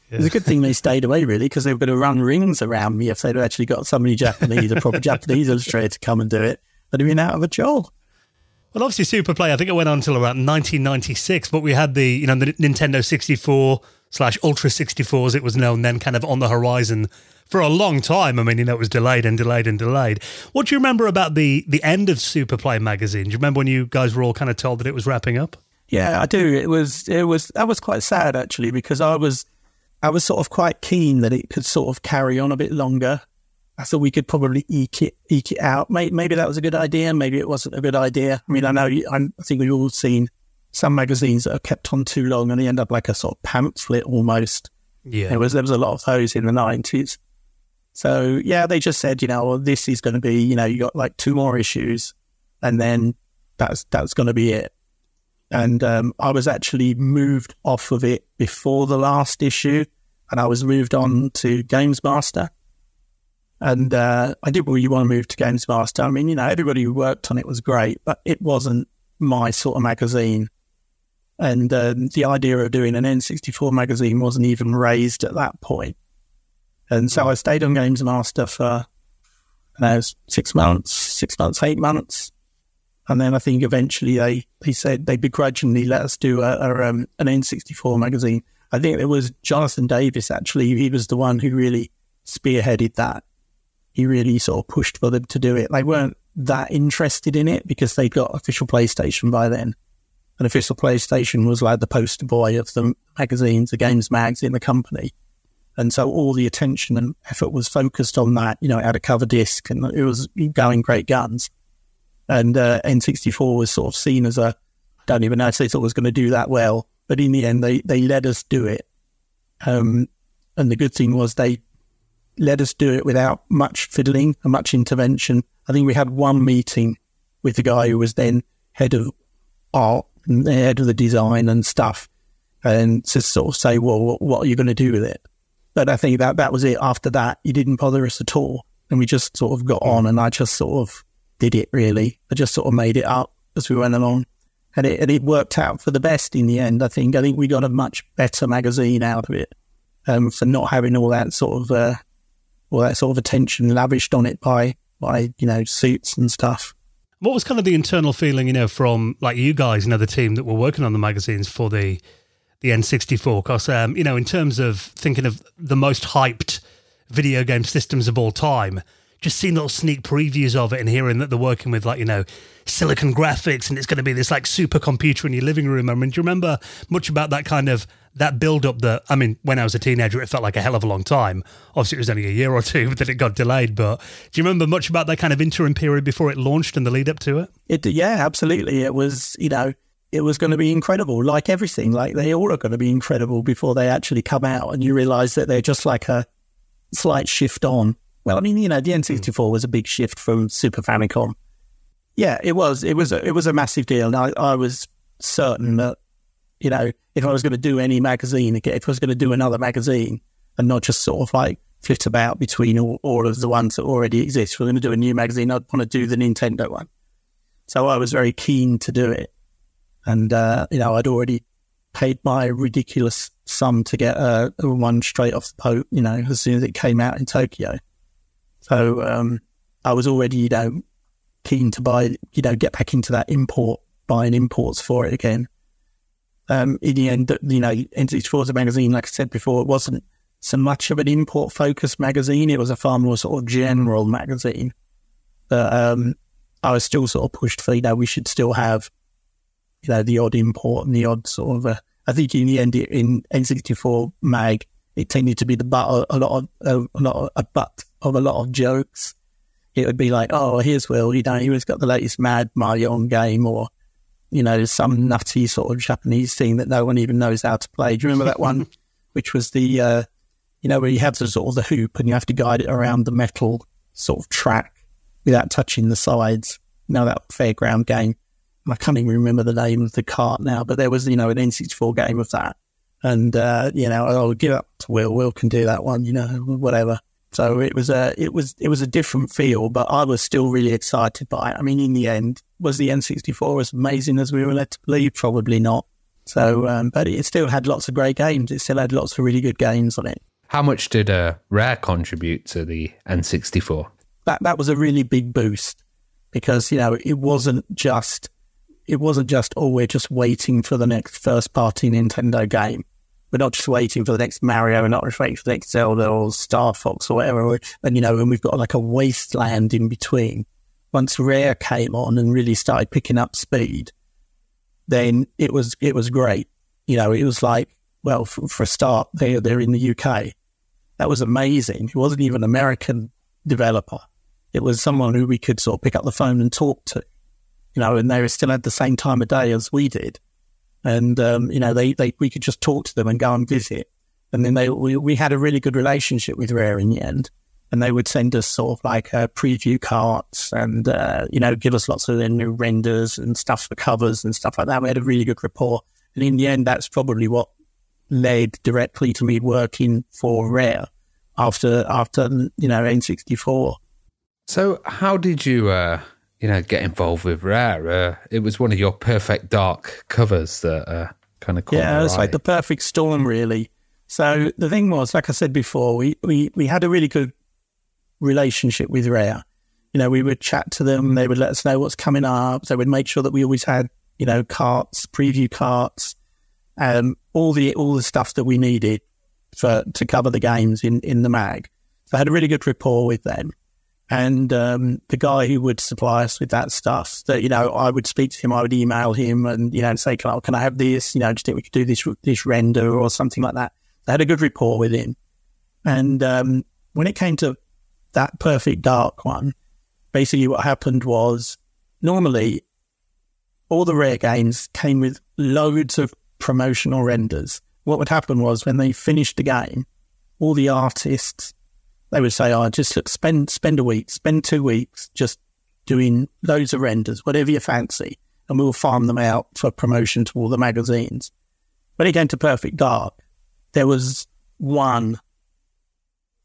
Speaker 5: Yeah. It's a good thing they stayed away, really, because they were going to run rings around me if they'd actually got somebody Japanese, a proper Japanese illustrator to come and do it. They'd have been out of a job.
Speaker 1: Well, obviously, Super Play, I think it went on until around 1996, but we had the, you know, the Nintendo 64 slash Ultra 64, as it was known then, kind of on the horizon for a long time. I mean, you know, it was delayed and delayed and delayed. What do you remember about the the end of Super Play magazine? Do you remember when you guys were all kind of told that it was wrapping up?
Speaker 5: Yeah, I do. It was it was that was quite sad actually because I was I was sort of quite keen that it could sort of carry on a bit longer. I thought we could probably eke it eke it out. Maybe, maybe that was a good idea. Maybe it wasn't a good idea. I mean, I hmm. know I'm, I think we've all seen some magazines that are kept on too long and they end up like a sort of pamphlet almost.
Speaker 1: Yeah,
Speaker 5: there was there was a lot of those in the nineties. So yeah, they just said, you know, well, this is going to be, you know, you got like two more issues, and then that's that's going to be it and um, I was actually moved off of it before the last issue, and I was moved on to Games Master. And uh, I didn't really want to move to Games Master. I mean, you know, everybody who worked on it was great, but it wasn't my sort of magazine. And uh, the idea of doing an N64 magazine wasn't even raised at that point. And so I stayed on Games Master for know, six months, six months, eight months. And then I think eventually they, they said they begrudgingly let us do a, a um, an N64 magazine. I think it was Jonathan Davies, actually. He was the one who really spearheaded that. He really sort of pushed for them to do it. They weren't that interested in it because they'd got official PlayStation by then. And official PlayStation was like the poster boy of the magazines, the games mags in the company. And so all the attention and effort was focused on that. You know, it had a cover disc and it was going great guns. And uh, N64 was sort of seen as a, don't even know if they thought it was going to do that well, but in the end, they, they let us do it. Um, and the good thing was they let us do it without much fiddling and much intervention. I think we had one meeting with the guy who was then head of art and head of the design and stuff, and to sort of say, well, what, are you going to do with it? But I think that that was it. After that, he didn't bother us at all, and we just sort of got on. And I just sort of did it really. I just sort of made it up as we went along. And it, and it worked out for the best in the end, I think. I think we got a much better magazine out of it um, for not having all that sort of uh, all that sort of attention lavished on it by by you know suits and stuff.
Speaker 1: What was kind of the internal feeling, you know, from like you guys, know, the team that were working on the magazines for the the N64? Because um, you know, in terms of thinking of the most hyped video game systems of all time, just seeing little sneak previews of it and hearing that they're working with like you know silicon graphics and it's going to be this like supercomputer in your living room. I mean, do you remember much about that kind of that build up? That I mean, when I was a teenager, it felt like a hell of a long time. Obviously, it was only a year or two that it got delayed. But do you remember much about that kind of interim period before it launched and the lead up to it?
Speaker 5: It yeah, absolutely. It was you know it was going to be incredible, like everything. Like they all are going to be incredible before they actually come out, and you realise that they're just like a slight shift on. Well, I mean, you know, the N64 was a big shift from Super Famicom. Yeah, it was. It was. A, it was a massive deal, and I, I was certain that you know if I was going to do any magazine, if I was going to do another magazine, and not just sort of like flit about between all, all of the ones that already exist, if we're going to do a new magazine, I'd want to do the Nintendo one. So I was very keen to do it, and uh, you know, I'd already paid my ridiculous sum to get uh, one straight off the boat, you know, as soon as it came out in Tokyo. So um, I was already, you know, keen to buy, you know, get back into that import, buying imports for it again. Um, in the end, you know, N64 magazine, like I said before, it wasn't so much of an import focused magazine. It was a far more sort of general magazine. But um, I was still sort of pushed for, you know, we should still have, you know, the odd import and the odd sort of, uh, I think in the end, in N64 mag, it tended to be the butt a lot of, a lot of, a butt of a lot of jokes. It would be like, oh, here's Will, you know, he has got the latest Mad Mario game or, you know, some nutty sort of Japanese thing that no one even knows how to play. Do you remember that one, which was the, uh, you know, where you have the sort of the hoop and you have to guide it around the metal sort of track without touching the sides. You know, that fairground game. I can't even remember the name of the cart now, but there was, you know, an N64 game of that. And, uh, you know, I'll give up to Will. Will can do that one, you know, whatever. So it was a it was it was a different feel, but I was still really excited by it. I mean, in the end, was the N64 as amazing as we were led to believe? Probably not. So, um, but it still had lots of great games. It still had lots of really good games on it.
Speaker 3: How much did uh, Rare contribute to the N64?
Speaker 5: That that was a really big boost because you know it wasn't just it wasn't just oh we're just waiting for the next first party Nintendo game we're not just waiting for the next Mario, we're not just waiting for the next Zelda or Star Fox or whatever. And, you know, and we've got like a wasteland in between. Once Rare came on and really started picking up speed, then it was, it was great. You know, it was like, well, for, for a start, they're, they're in the UK. That was amazing. It wasn't even an American developer. It was someone who we could sort of pick up the phone and talk to, you know, and they still at the same time of day as we did and um, you know they, they we could just talk to them and go and visit. And then they we, we had a really good relationship with rare in the end. And they would send us sort of like uh, preview carts and uh, you know give us lots of their new renders and stuff for covers and stuff like that. We had a really good rapport. And in the end that's probably what led directly to me working for rare after after you know n64
Speaker 3: so how did you uh you know, get involved with Rare. Uh, it was one of your perfect dark covers that uh, kind of
Speaker 5: yeah,
Speaker 3: it's
Speaker 5: like the perfect storm, really. So the thing was, like I said before, we, we we had a really good relationship with Rare. You know, we would chat to them. They would let us know what's coming up. They would make sure that we always had, you know, carts, preview carts, um, all the all the stuff that we needed for to cover the games in in the mag. So I had a really good rapport with them. And um, the guy who would supply us with that stuff, that you know, I would speak to him, I would email him, and you know, and say, "Can I, can I have this? You know, do you think we could do this this render or something like that?" They had a good rapport with him, and um, when it came to that perfect dark one, basically what happened was normally all the rare games came with loads of promotional renders. What would happen was when they finished the game, all the artists they would say, "Oh, just spend spend a week, spend two weeks, just doing loads of renders, whatever you fancy, and we'll farm them out for promotion to all the magazines." When it came to Perfect Dark, there was one.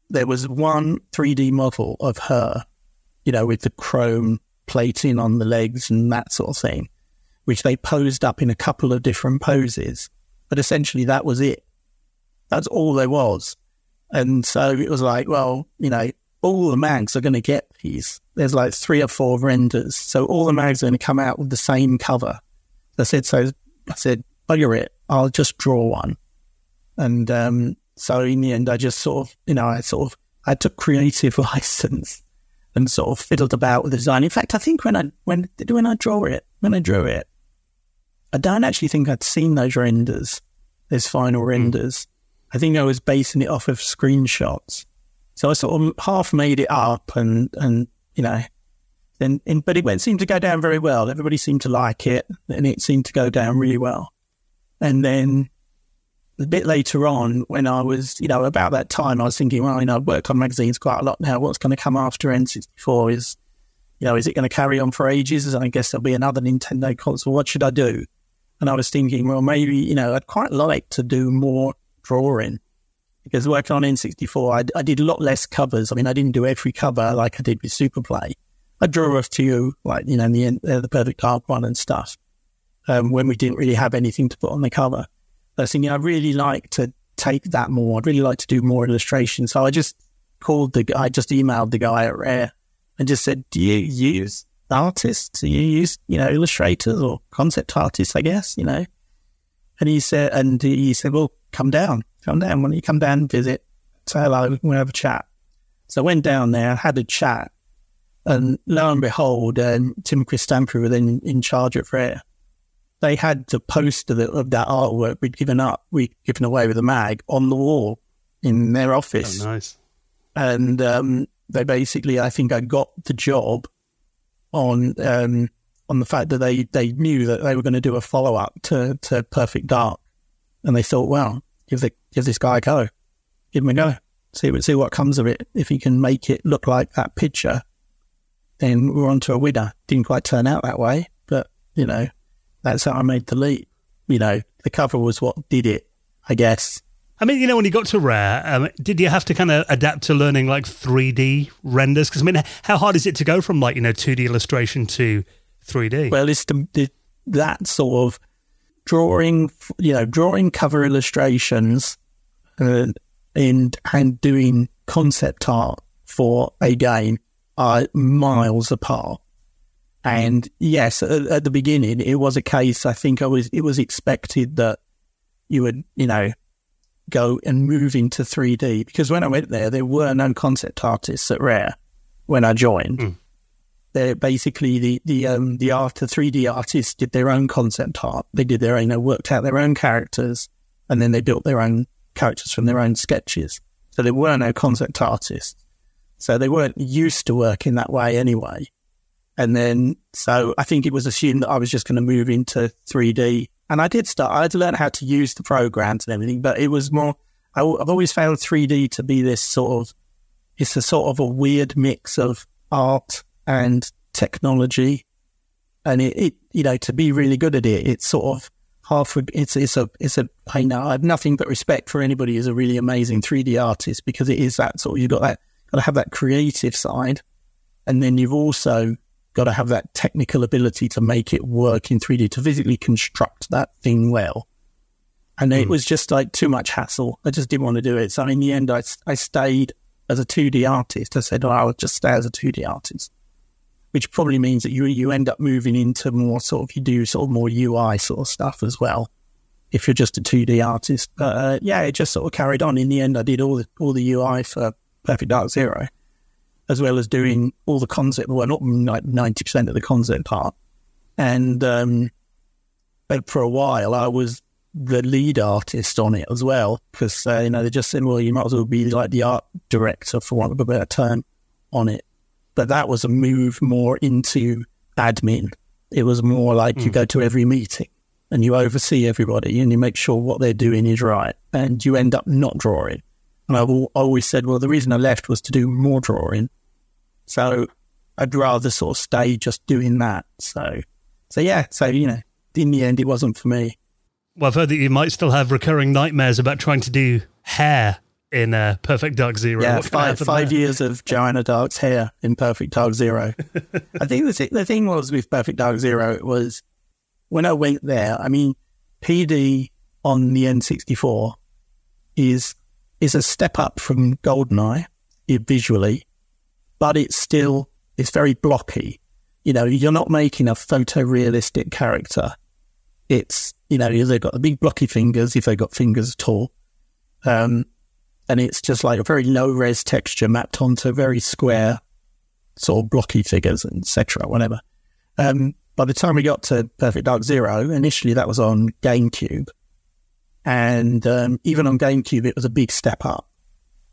Speaker 5: There was one 3D model of her, you know, with the chrome plating on the legs and that sort of thing, which they posed up in a couple of different poses. But essentially, that was it. That's all there was. And so it was like, well, you know, all the mags are going to get these. There's like three or four renders. So all the mags are going to come out with the same cover. I said, so I said, bugger it. I'll just draw one. And um, so in the end, I just sort of, you know, I sort of, I took creative license and sort of fiddled about with the design. In fact, I think when I when when I draw it, when I drew it, I don't actually think I'd seen those renders, those final mm. renders. I think I was basing it off of screenshots. So I sort of half made it up and and you know then but it went seemed to go down very well. Everybody seemed to like it, and it seemed to go down really well. And then a bit later on, when I was, you know, about that time, I was thinking, well, you know, I've worked on magazines quite a lot now. What's going to come after N64 is, you know, is it going to carry on for ages? And I guess there'll be another Nintendo console. What should I do? And I was thinking, well, maybe, you know, I'd quite like to do more drawing because working on N64, I, I did a lot less covers. I mean, I didn't do every cover like I did with Super Play. I drew a few, like, you know, the, uh, the Perfect Dark one and stuff, um, when we didn't really have anything to put on the cover. I was thinking, I'd really like to take that more. I'd really like to do more illustration. So I just called the I just emailed the guy at Rare and just said, Do you use artists? Do you use, you know, illustrators or concept artists, I guess, you know? And he said, and he said, Well, come down, come down. Why don't you come down and visit? Say hello, we'll have a chat. So I went down there, had a chat, and lo and behold, um, Tim Chris Stamper were then in charge of Rare they had the poster that, of that artwork we'd given up, we'd given away with the mag on the wall in their office.
Speaker 1: Oh, nice.
Speaker 5: And um, they basically, I think I got the job on um, on the fact that they, they knew that they were going to do a follow up to, to Perfect Dark. And they thought, well, give, the, give this guy a go. Give him a go. See, see what comes of it. If he can make it look like that picture, then we're on to a winner. Didn't quite turn out that way, but, you know, that's how I made the leap. You know, the cover was what did it, I guess.
Speaker 1: I mean, you know, when you got to Rare, um, did you have to kind of adapt to learning like 3D renders? Because I mean, how hard is it to go from like you know 2D illustration to 3D?
Speaker 5: Well, it's the, the, that sort of drawing, you know, drawing cover illustrations uh, and and doing concept art for a game are miles apart. And yes, at, at, the beginning, it was a case. I think I was. It was expected that you would, you know, go and move into 3D because when I went there, there were no concept artists at Rare when I joined. Mm. They're basically the the um, the art the 3D artists did their own concept art. They did their own, they worked out their own characters, and then they built their own characters from their own sketches. So there were no concept artists. So they weren't used to working that way anyway. And then, so I think it was assumed that I was just going to move into 3D. And I did start, I had to learn how to use the programs and everything, but it was more, I, have always found 3D to be this sort of, it's a sort of a weird mix of art and technology. And it, it you know, to be really good at it, it's sort of half, it's, it's a, it's a, I know I have nothing but respect for anybody who's a really amazing 3D artist because it is that sort of, you've got that, got to have that creative side. And then you've also got to have that technical ability to make it work in 3D, to physically construct that thing well. And mm. it hmm. was just like too much hassle. I just didn't want to do it. So in the end, I, I stayed as a 2D artist. I said, oh, I'll just stay as a 2D artist, which probably means that you, you end up moving into more sort of, you do sort of more UI sort of stuff as well. If you're just a 2D artist. But uh, yeah, it just sort of carried on. In the end, I did all the, all the UI for Perfect Dark Zero as well as doing all the concept, well, not like 90% of the concept part. And, um, but for a while, I was the lead artist on it as well, because, uh, you know, they just said, well, you might as well be like the art director, for want of a better term, on it. But that was a move more into admin. It was more like mm. you go to every meeting and you oversee everybody and you make sure what they're doing is right. And you end up not drawing. And I've always said, well, the reason I left was to do more drawing. So I'd rather sort of stay just doing that. So, so yeah. So, you know, in the end, it wasn't for me.
Speaker 1: Well, I've heard that you might still have recurring nightmares about trying to do hair in uh, Perfect Dark Zero.
Speaker 5: Yeah, five, five years of Joanna Dark's hair in Perfect Dark Zero. I think the, the thing was with Perfect Dark Zero, it was when I went there, I mean, PD on the N64 is is a step up from GoldenEye visually, but it's still it's very blocky. You know, you're not making a photorealistic character. It's you know they've got the big blocky fingers if they've got fingers at all, um, and it's just like a very low res texture mapped onto very square sort of blocky figures, etc., whatever. Um, by the time we got to Perfect Dark Zero, initially that was on GameCube. And um, even on GameCube, it was a big step up.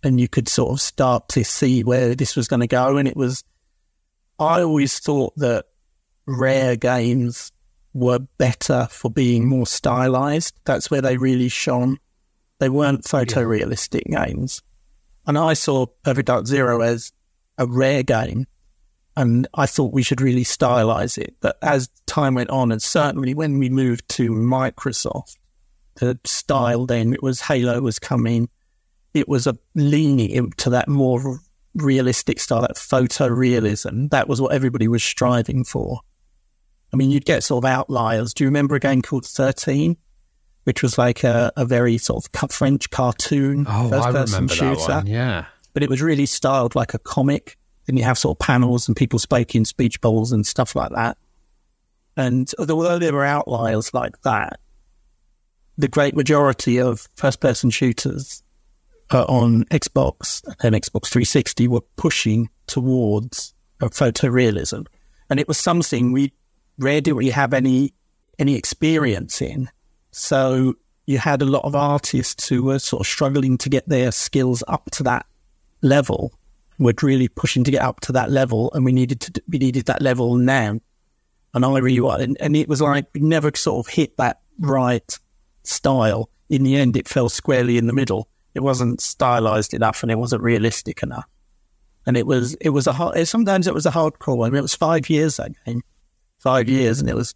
Speaker 5: And you could sort of start to see where this was going to go. And it was, I always thought that rare games were better for being more stylized. That's where they really shone. They weren't photorealistic yeah. games. And I saw Perfect Dark Zero as a rare game and I thought we should really stylize it. But as time went on, and certainly when we moved to Microsoft, the style then it was Halo was coming. It was a leaning into that more realistic style, that photorealism. That was what everybody was striving for. I mean, you'd get sort of outliers. Do you remember a game called Thirteen, which was like a, a very sort of French cartoon
Speaker 3: oh, first-person shooter? Yeah,
Speaker 5: but it was really styled like a comic then you have sort of panels and people speaking speech bubbles and stuff like that. And although there were outliers like that, the great majority of first person shooters uh, on Xbox and Xbox 360 were pushing towards a photorealism. And it was something we rarely have any any experience in. So you had a lot of artists who were sort of struggling to get their skills up to that level we're really pushing to get up to that level, and we needed to we needed that level now. And I really wanted, and, and it was like we never sort of hit that right style. In the end, it fell squarely in the middle. It wasn't stylized enough, and it wasn't realistic enough. And it was it was a hard. Sometimes it was a hard call. I mean, it was five years that game, five years, and it was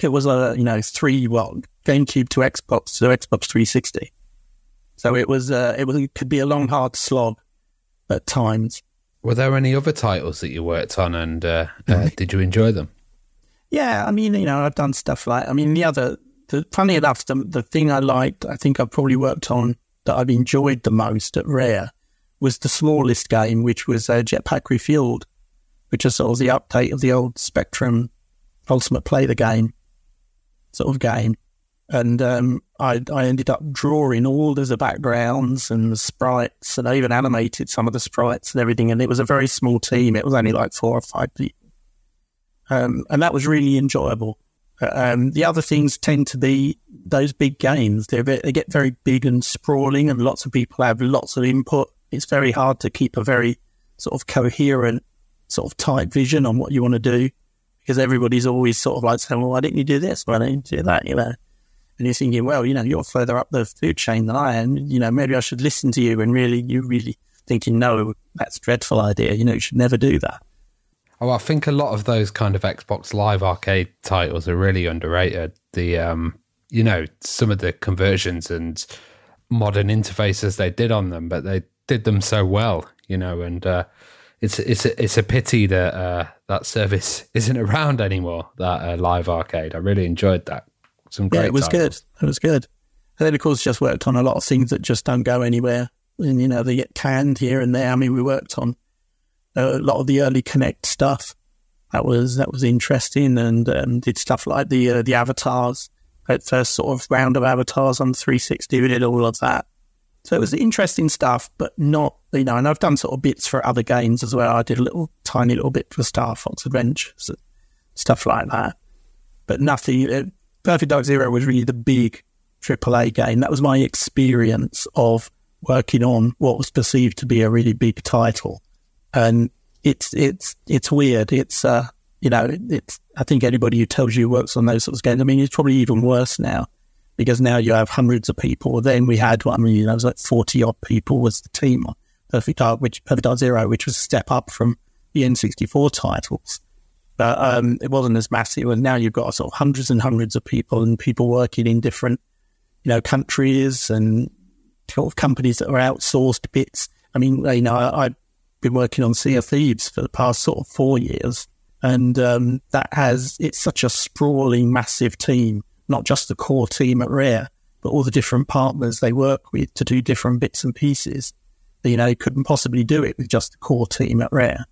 Speaker 5: it was a you know three well GameCube to Xbox to Xbox 360. So it was uh, it was it could be a long hard slog at times.
Speaker 3: Were there any other titles that you worked on, and uh, uh, did you enjoy them?
Speaker 5: Yeah, I mean, you know, I've done stuff like. I mean, the other, the, funny enough, the, the thing I liked, I think I've probably worked on that I've enjoyed the most at Rare was the smallest game, which was uh, Jetpac Refuelled, which is sort of the update of the old Spectrum Ultimate Play the Game sort of game and um, I, I ended up drawing all of the backgrounds and the sprites, and I even animated some of the sprites and everything. And it was a very small team; it was only like four or five people, um, and that was really enjoyable. Um, the other things tend to be those big games; they they get very big and sprawling, and lots of people have lots of input. It's very hard to keep a very sort of coherent, sort of tight vision on what you want to do because everybody's always sort of like saying, "Well, why didn't you do this? Why didn't you do that?" You know and you're thinking, well, you know, you're further up the food chain than I am. You know, maybe I should listen to you. And really, you really thinking, no, that's dreadful idea. You know, you should never do that.
Speaker 3: Oh, I think a lot of those kind of Xbox Live Arcade titles are really underrated. The, um, you know, some of the conversions and modern interfaces they did on them, but they did them so well, you know, and uh, it's it's it's a pity that uh, that service isn't around anymore. That uh, Live Arcade, I really enjoyed that. Some great.
Speaker 5: Yeah, it was
Speaker 3: titles.
Speaker 5: good. It was good. And then, of course, just worked on a lot of things that just don't go anywhere. And, you know, they get canned here and there. I mean, we worked on a lot of the early Kinect stuff. That was that was interesting, and um, did stuff like the uh, the avatars. At first, sort of round of avatars on 360, we did all of that. So it was interesting stuff, but not you know. And I've done sort of bits for other games as well. I did a little tiny little bit for Star Fox Adventures, stuff like that, but nothing. Perfect Dark Zero was really the big AAA game. That was my experience of working on what was perceived to be a really big title. And it's it's it's weird. It's uh you know it's I think anybody who tells you works on those sorts of games. I mean, it's probably even worse now because now you have hundreds of people. Then we had I mean, it was like forty odd people was the team on Perfect Dark, which Perfect Dark Zero, which was a step up from the N64 titles but um, it wasn't as massive. And now you've got sort of hundreds and hundreds of people and people working in different, you know, countries and sort of companies that are outsourced bits. I mean, you know, I, have been working on Sea of Thieves for the past sort of four years, and um, that has it's such a sprawling, massive team. Not just the core team at Rare, but all the different partners they work with to do different bits and pieces. You know, couldn't possibly do it with just the core team at Rare.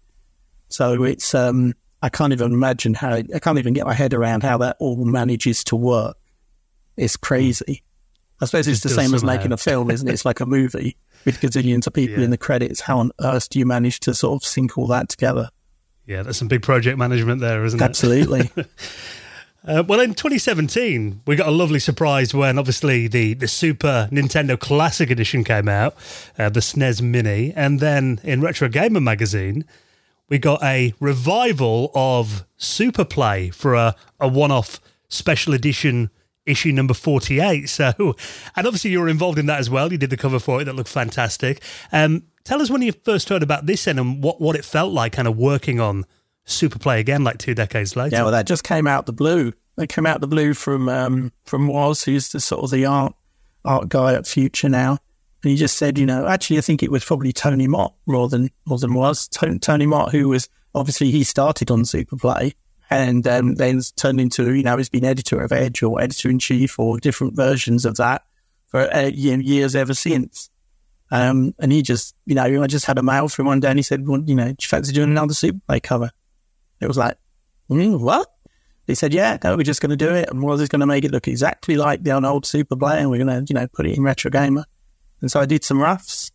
Speaker 5: So it's um, I can't even imagine how, I can't even get my head around how that all manages to work. It's crazy. I suppose it's the same as making a film, isn't it? It's like a movie with gazillions of people yeah. in the credits. How on earth do you manage to sort of sync all that together?
Speaker 1: Yeah, that's some big project management there, isn't
Speaker 5: Absolutely.
Speaker 1: it? Absolutely. Uh, well, in 2017, we got a lovely surprise when obviously the, the Super Nintendo Classic Edition came out, uh, the SNES Mini. And then in Retro Gamer magazine, we got a revival of Super Play for a, a one off special edition issue number 48. So, and obviously you were involved in that as well. You did the cover for it that looked fantastic. Um, tell us when you first heard about this and what, what it felt like kind of working on Super Play again, like two decades later.
Speaker 5: Yeah, well, that just came out the blue. They came out the blue from um, from Woz, who's the sort of the art art guy at Future now, and he just said, you know, actually, I think it was probably Tony Mott more than more than was Tony, Mott, who was obviously he started on Super Play and um, then turned into you know he's been editor of Edge or editor in chief or different versions of that for uh, years ever since. Um, and he just, you know, I just had a mail from one day and he said, well, you know, do you fancy doing another Super Play cover? It was like, mm, what? He said, yeah, no, we're just going to do it. And Woz is going to make it look exactly like the old Super Play and we're going to, you know, put it in Retro Gamer. And so I did some roughs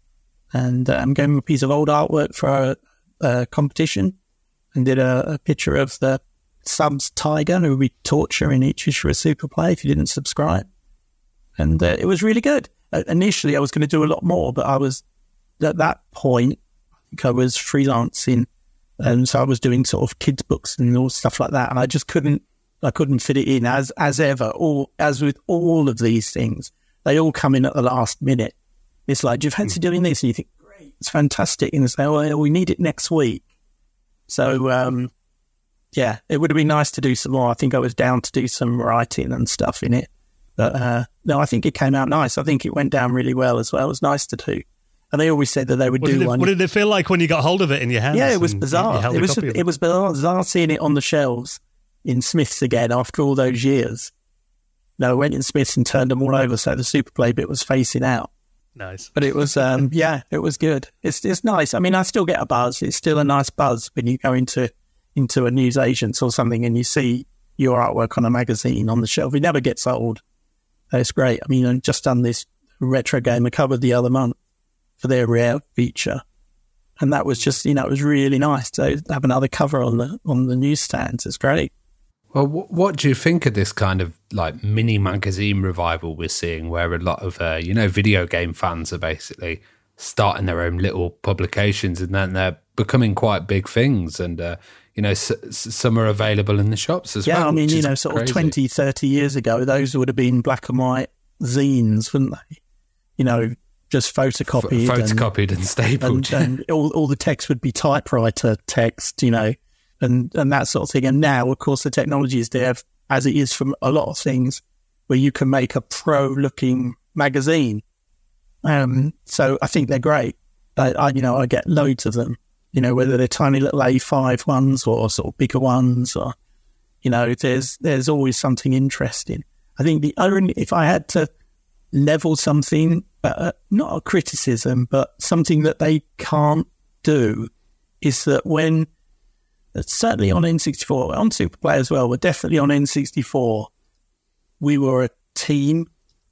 Speaker 5: and um, gave him a piece of old artwork for a, a competition and did a, a, picture of the subs tiger who would torture in each issue of Super Play if you didn't subscribe. And uh, it was really good. Uh, initially, I was going to do a lot more, but I was at that point, I I was freelancing and so I was doing sort of kids books and all stuff like that, and I just couldn't, I couldn't fit it in as as ever. Or as with all of these things, they all come in at the last minute. It's like, do you fancy doing this? And you think, great, it's fantastic, and they say, oh, we need it next week. So, um, yeah, it would have been nice to do some more. I think I was down to do some writing and stuff in it, but uh, no, I think it came out nice. I think it went down really well as well. It was nice to do. And they always said that they would
Speaker 1: what
Speaker 5: do
Speaker 1: it,
Speaker 5: one.
Speaker 1: What did it feel like when you got hold of it in your hands?
Speaker 5: Yeah, it was bizarre. It was it was bizarre seeing it on the shelves in Smiths again after all those years. No, I went in Smiths and turned them all over so the super play bit was facing out.
Speaker 1: Nice.
Speaker 5: But it was, um, yeah, it was good. It's it's nice. I mean, I still get a buzz. It's still a nice buzz when you go into into a news agent or something and you see your artwork on a magazine on the shelf. It never gets old. It's great. I mean, I've just done this retro gamer cover the other month for their rare feature. And that was just, you know, it was really nice to have another cover on the on the newsstands. It's great.
Speaker 3: Well, what do you think of this kind of like mini magazine revival we're seeing, where a lot of uh, you know video game fans are basically starting their own little publications, and then they're becoming quite big things, and uh, you know s- some are available in the shops as
Speaker 5: yeah,
Speaker 3: well.
Speaker 5: Yeah, I mean, you know, sort crazy. of 20, 30 years ago, those would have been black and white zines, wouldn't they? You know, just photocopied,
Speaker 3: F- photocopied and, and stapled,
Speaker 5: and, and all, all the text would be typewriter text, you know, and and that sort of thing. And now, of course, the technology is there, as it is from a lot of things, where you can make a pro-looking magazine. Um, so I think they're great. I, I, you know, I get loads of them. You know, whether they're tiny little A5 ones or sort of bigger ones, or you know, there's there's always something interesting. I think the only if I had to level something, uh, not a criticism, but something that they can't do is that when, certainly on N64, on Super Play as well, but definitely on N64, we were a team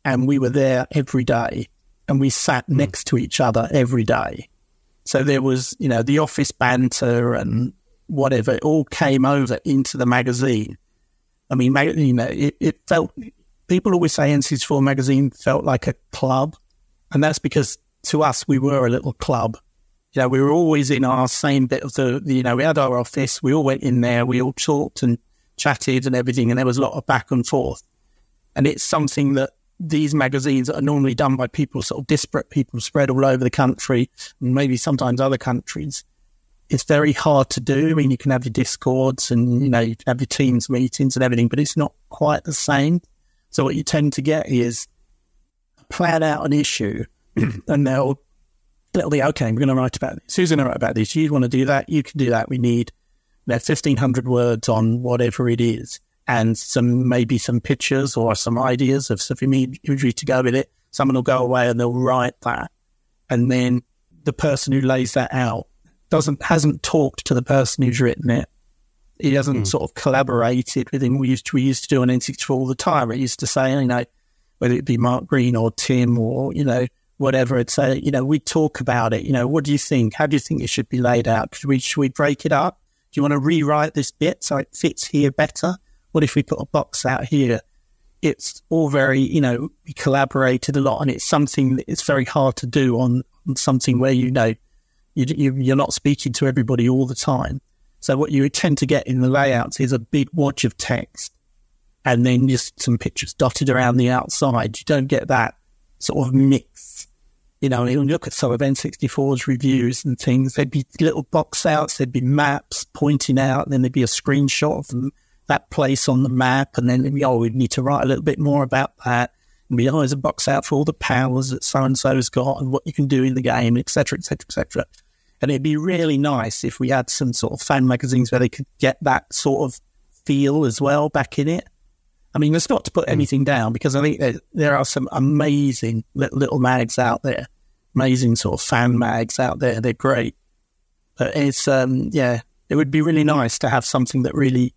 Speaker 5: and we were there every day and we sat mm. next to each other every day. So there was, you know, the office banter and whatever, it all came over into the magazine. I mean, you know, it, it felt people always say N64 magazine felt like a club. And that's because to us, we were a little club. You know, we were always in our same bit of the, you know, we had our office, we all went in there, we all talked and chatted and everything, and there was a lot of back and forth. And it's something that these magazines are normally done by people, sort of disparate people spread all over the country, and maybe sometimes other countries. It's very hard to do. I mean, you can have your discords and, you know, you have your teams meetings and everything, but it's not quite the same. So what you tend to get is plan out an issue and they'll, be, okay, we're going to write about this. Who's going to write about this? You want to do that? You can do that. We need you know, 1,500 words on whatever it is and some, maybe some pictures or some ideas of some imagery to go with it. Someone will go away and they'll write that. And then the person who lays that out doesn't, hasn't talked to the person who's written it he hasn't mm. sort of collaborated with him. We used to, we used to do an N64 all the time. It used to say, you know, whether it be Mark Green or Tim or, you know, whatever, it's a, you know, we talk about it. You know, what do you think? How do you think it should be laid out? Should we, should we break it up? Do you want to rewrite this bit so it fits here better? What if we put a box out here? It's all very, you know, we collaborated a lot and it's something that it's very hard to do on, on something where, you know, you, you, you're not speaking to everybody all the time. So what you tend to get in the layouts is a big wodge of text and then just some pictures dotted around the outside. You don't get that sort of mix. You know, you look at some of N64's reviews and things, there'd be little box outs, there'd be maps pointing out, and then there'd be a screenshot of them, that place on the map, and then oh, we'd need to write a little bit more about that. And we oh, always a box out for all the powers that so and so's got and what you can do in the game, etc., etc., etc. And it'd be really nice if we had some sort of fan magazines where they could get that sort of feel as well back in it. I mean, it's not to put hmm. anything down because I think there, there are some amazing little mags out there, amazing sort of fan mags out there. They're great. But it's, um, yeah, it would be really nice to have something that really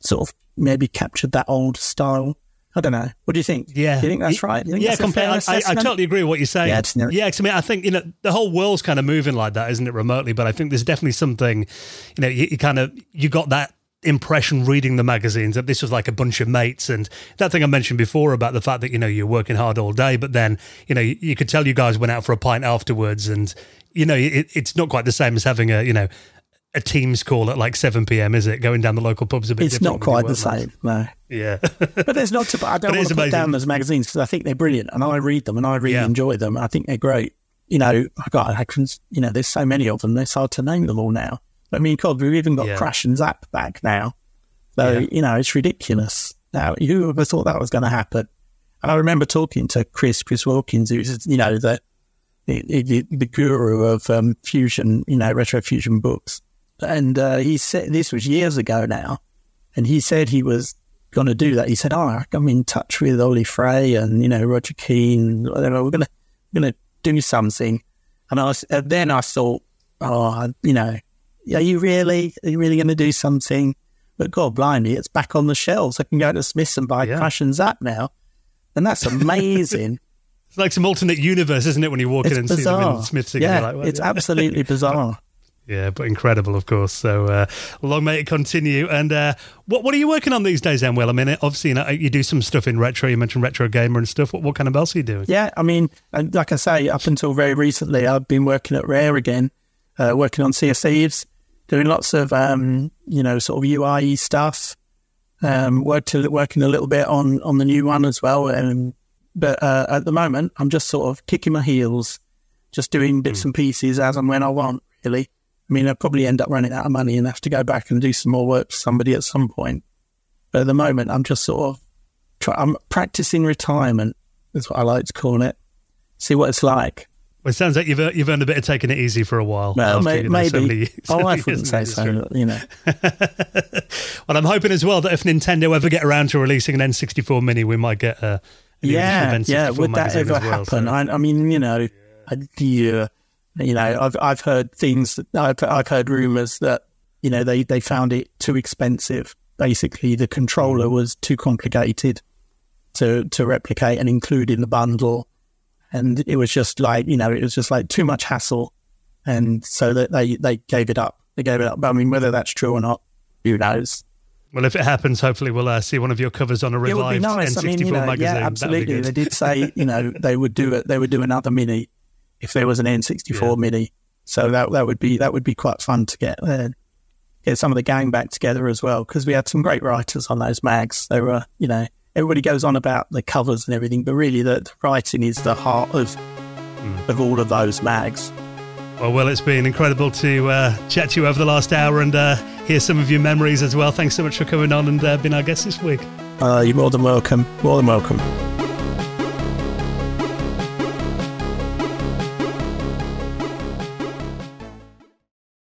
Speaker 5: sort of maybe captured that old style. I don't know. What do you think?
Speaker 1: Yeah,
Speaker 5: do you think that's right? Think
Speaker 1: yeah, completely. I, I, totally agree with what you're saying. Yeah, yeah. Cause I mean, I think you know the whole world's kind of moving like that, isn't it? Remotely, but I think there's definitely something. You know, you, you kind of you got that impression reading the magazines that this was like a bunch of mates. And that thing I mentioned before about the fact that you know you're working hard all day but then you know you, you could tell you guys went out for a pint afterwards and you know it, it's not quite the same as having a you know a Teams call at like 7 p.m. is it? Going down the local pubs a bit
Speaker 5: it's not quite the same no.
Speaker 1: Yeah.
Speaker 5: But there's not to I don't want to put down those magazines because I think they're brilliant and I read them and I really yeah. enjoy them. I think they're great. You know I got I can you know there's so many of them. It's hard to name them all now I mean, God, we've even got yeah. Crash and Zzap back now. So, yeah. you know, it's ridiculous. Now, who ever thought that was going to happen? And I remember talking to Chris, Chris Wilkins, who's, you know, the, the, the, the guru of um, fusion, you know, retro fusion books. And uh, he said, this was years ago now, and he said he was going to do that. He said, oh, I'm in touch with Oli Frey and, you know, Roger Kean, whatever. We're going to, we're going to do something. And I was, and then I thought, oh, you know, are you really, are you really going to do something? But God blimey, it's back on the shelves. I can go to Smiths and buy yeah. Crash and Zzap now. And that's amazing.
Speaker 1: it's like some alternate universe, isn't it, when you walk
Speaker 5: it's
Speaker 1: in and
Speaker 5: bizarre.
Speaker 1: see them in Smiths?
Speaker 5: Yeah, like, well, it's yeah. absolutely bizarre.
Speaker 1: Yeah, but incredible, of course. So uh, long may it continue. And uh, what what are you working on these days, then? Well, I mean, obviously, you, know, you do some stuff in retro. You mentioned retro gamer and stuff. What, what kind of else are you doing?
Speaker 5: Yeah, I mean, like I say, up until very recently, I've been working at Rare again, uh, working on Sea of Thieves doing lots of um, you know sort of UI stuff. Um, worked working a little bit on on the new one as well. Um, but uh, at the moment, I'm just sort of kicking my heels, just doing bits mm. and pieces as and when I want. Really, I mean, I'll probably end up running out of money and have to go back and do some more work for somebody at some point. But at the moment, I'm just sort of try, I'm practicing retirement. That's what I like to call it. See what it's like.
Speaker 1: Well, it sounds like you've you've earned a bit of taking it easy for a while.
Speaker 5: Well, may, you know, maybe. So many, so oh, I wouldn't say so. You know.
Speaker 1: well, I'm hoping as well that if Nintendo ever get around to releasing an N64 Mini, we might get a
Speaker 5: yeah, yeah. Would that ever well, happen? So. I, I, mean, you know, yeah. you know, I've I've heard things. I've I've heard rumors that you know they they found it too expensive. Basically, the controller mm. was too complicated to to replicate and include in the bundle and it was just like you know it was just like too much hassle, and so that they they gave it up. They gave it up. But I mean, whether that's true or not, who knows?
Speaker 1: Well, if it happens, hopefully we'll uh, see one of your covers on a revived nice. N64 I mean, you know, magazine.
Speaker 5: Yeah, absolutely. They did say you know they would do it. They would do another mini if there was an N64 yeah. mini. So that that would be that would be quite fun to get uh, get some of the gang back together as well because we had some great writers on those mags. They were you know everybody goes on about the covers and everything, but really the, the writing is the heart of mm. of all of those mags.
Speaker 1: Well, well, it's been incredible to uh, chat to you over the last hour and uh, hear some of your memories as well. Thanks so much for coming on and uh, being our guest this week.
Speaker 5: Uh, you're more than welcome. More than welcome.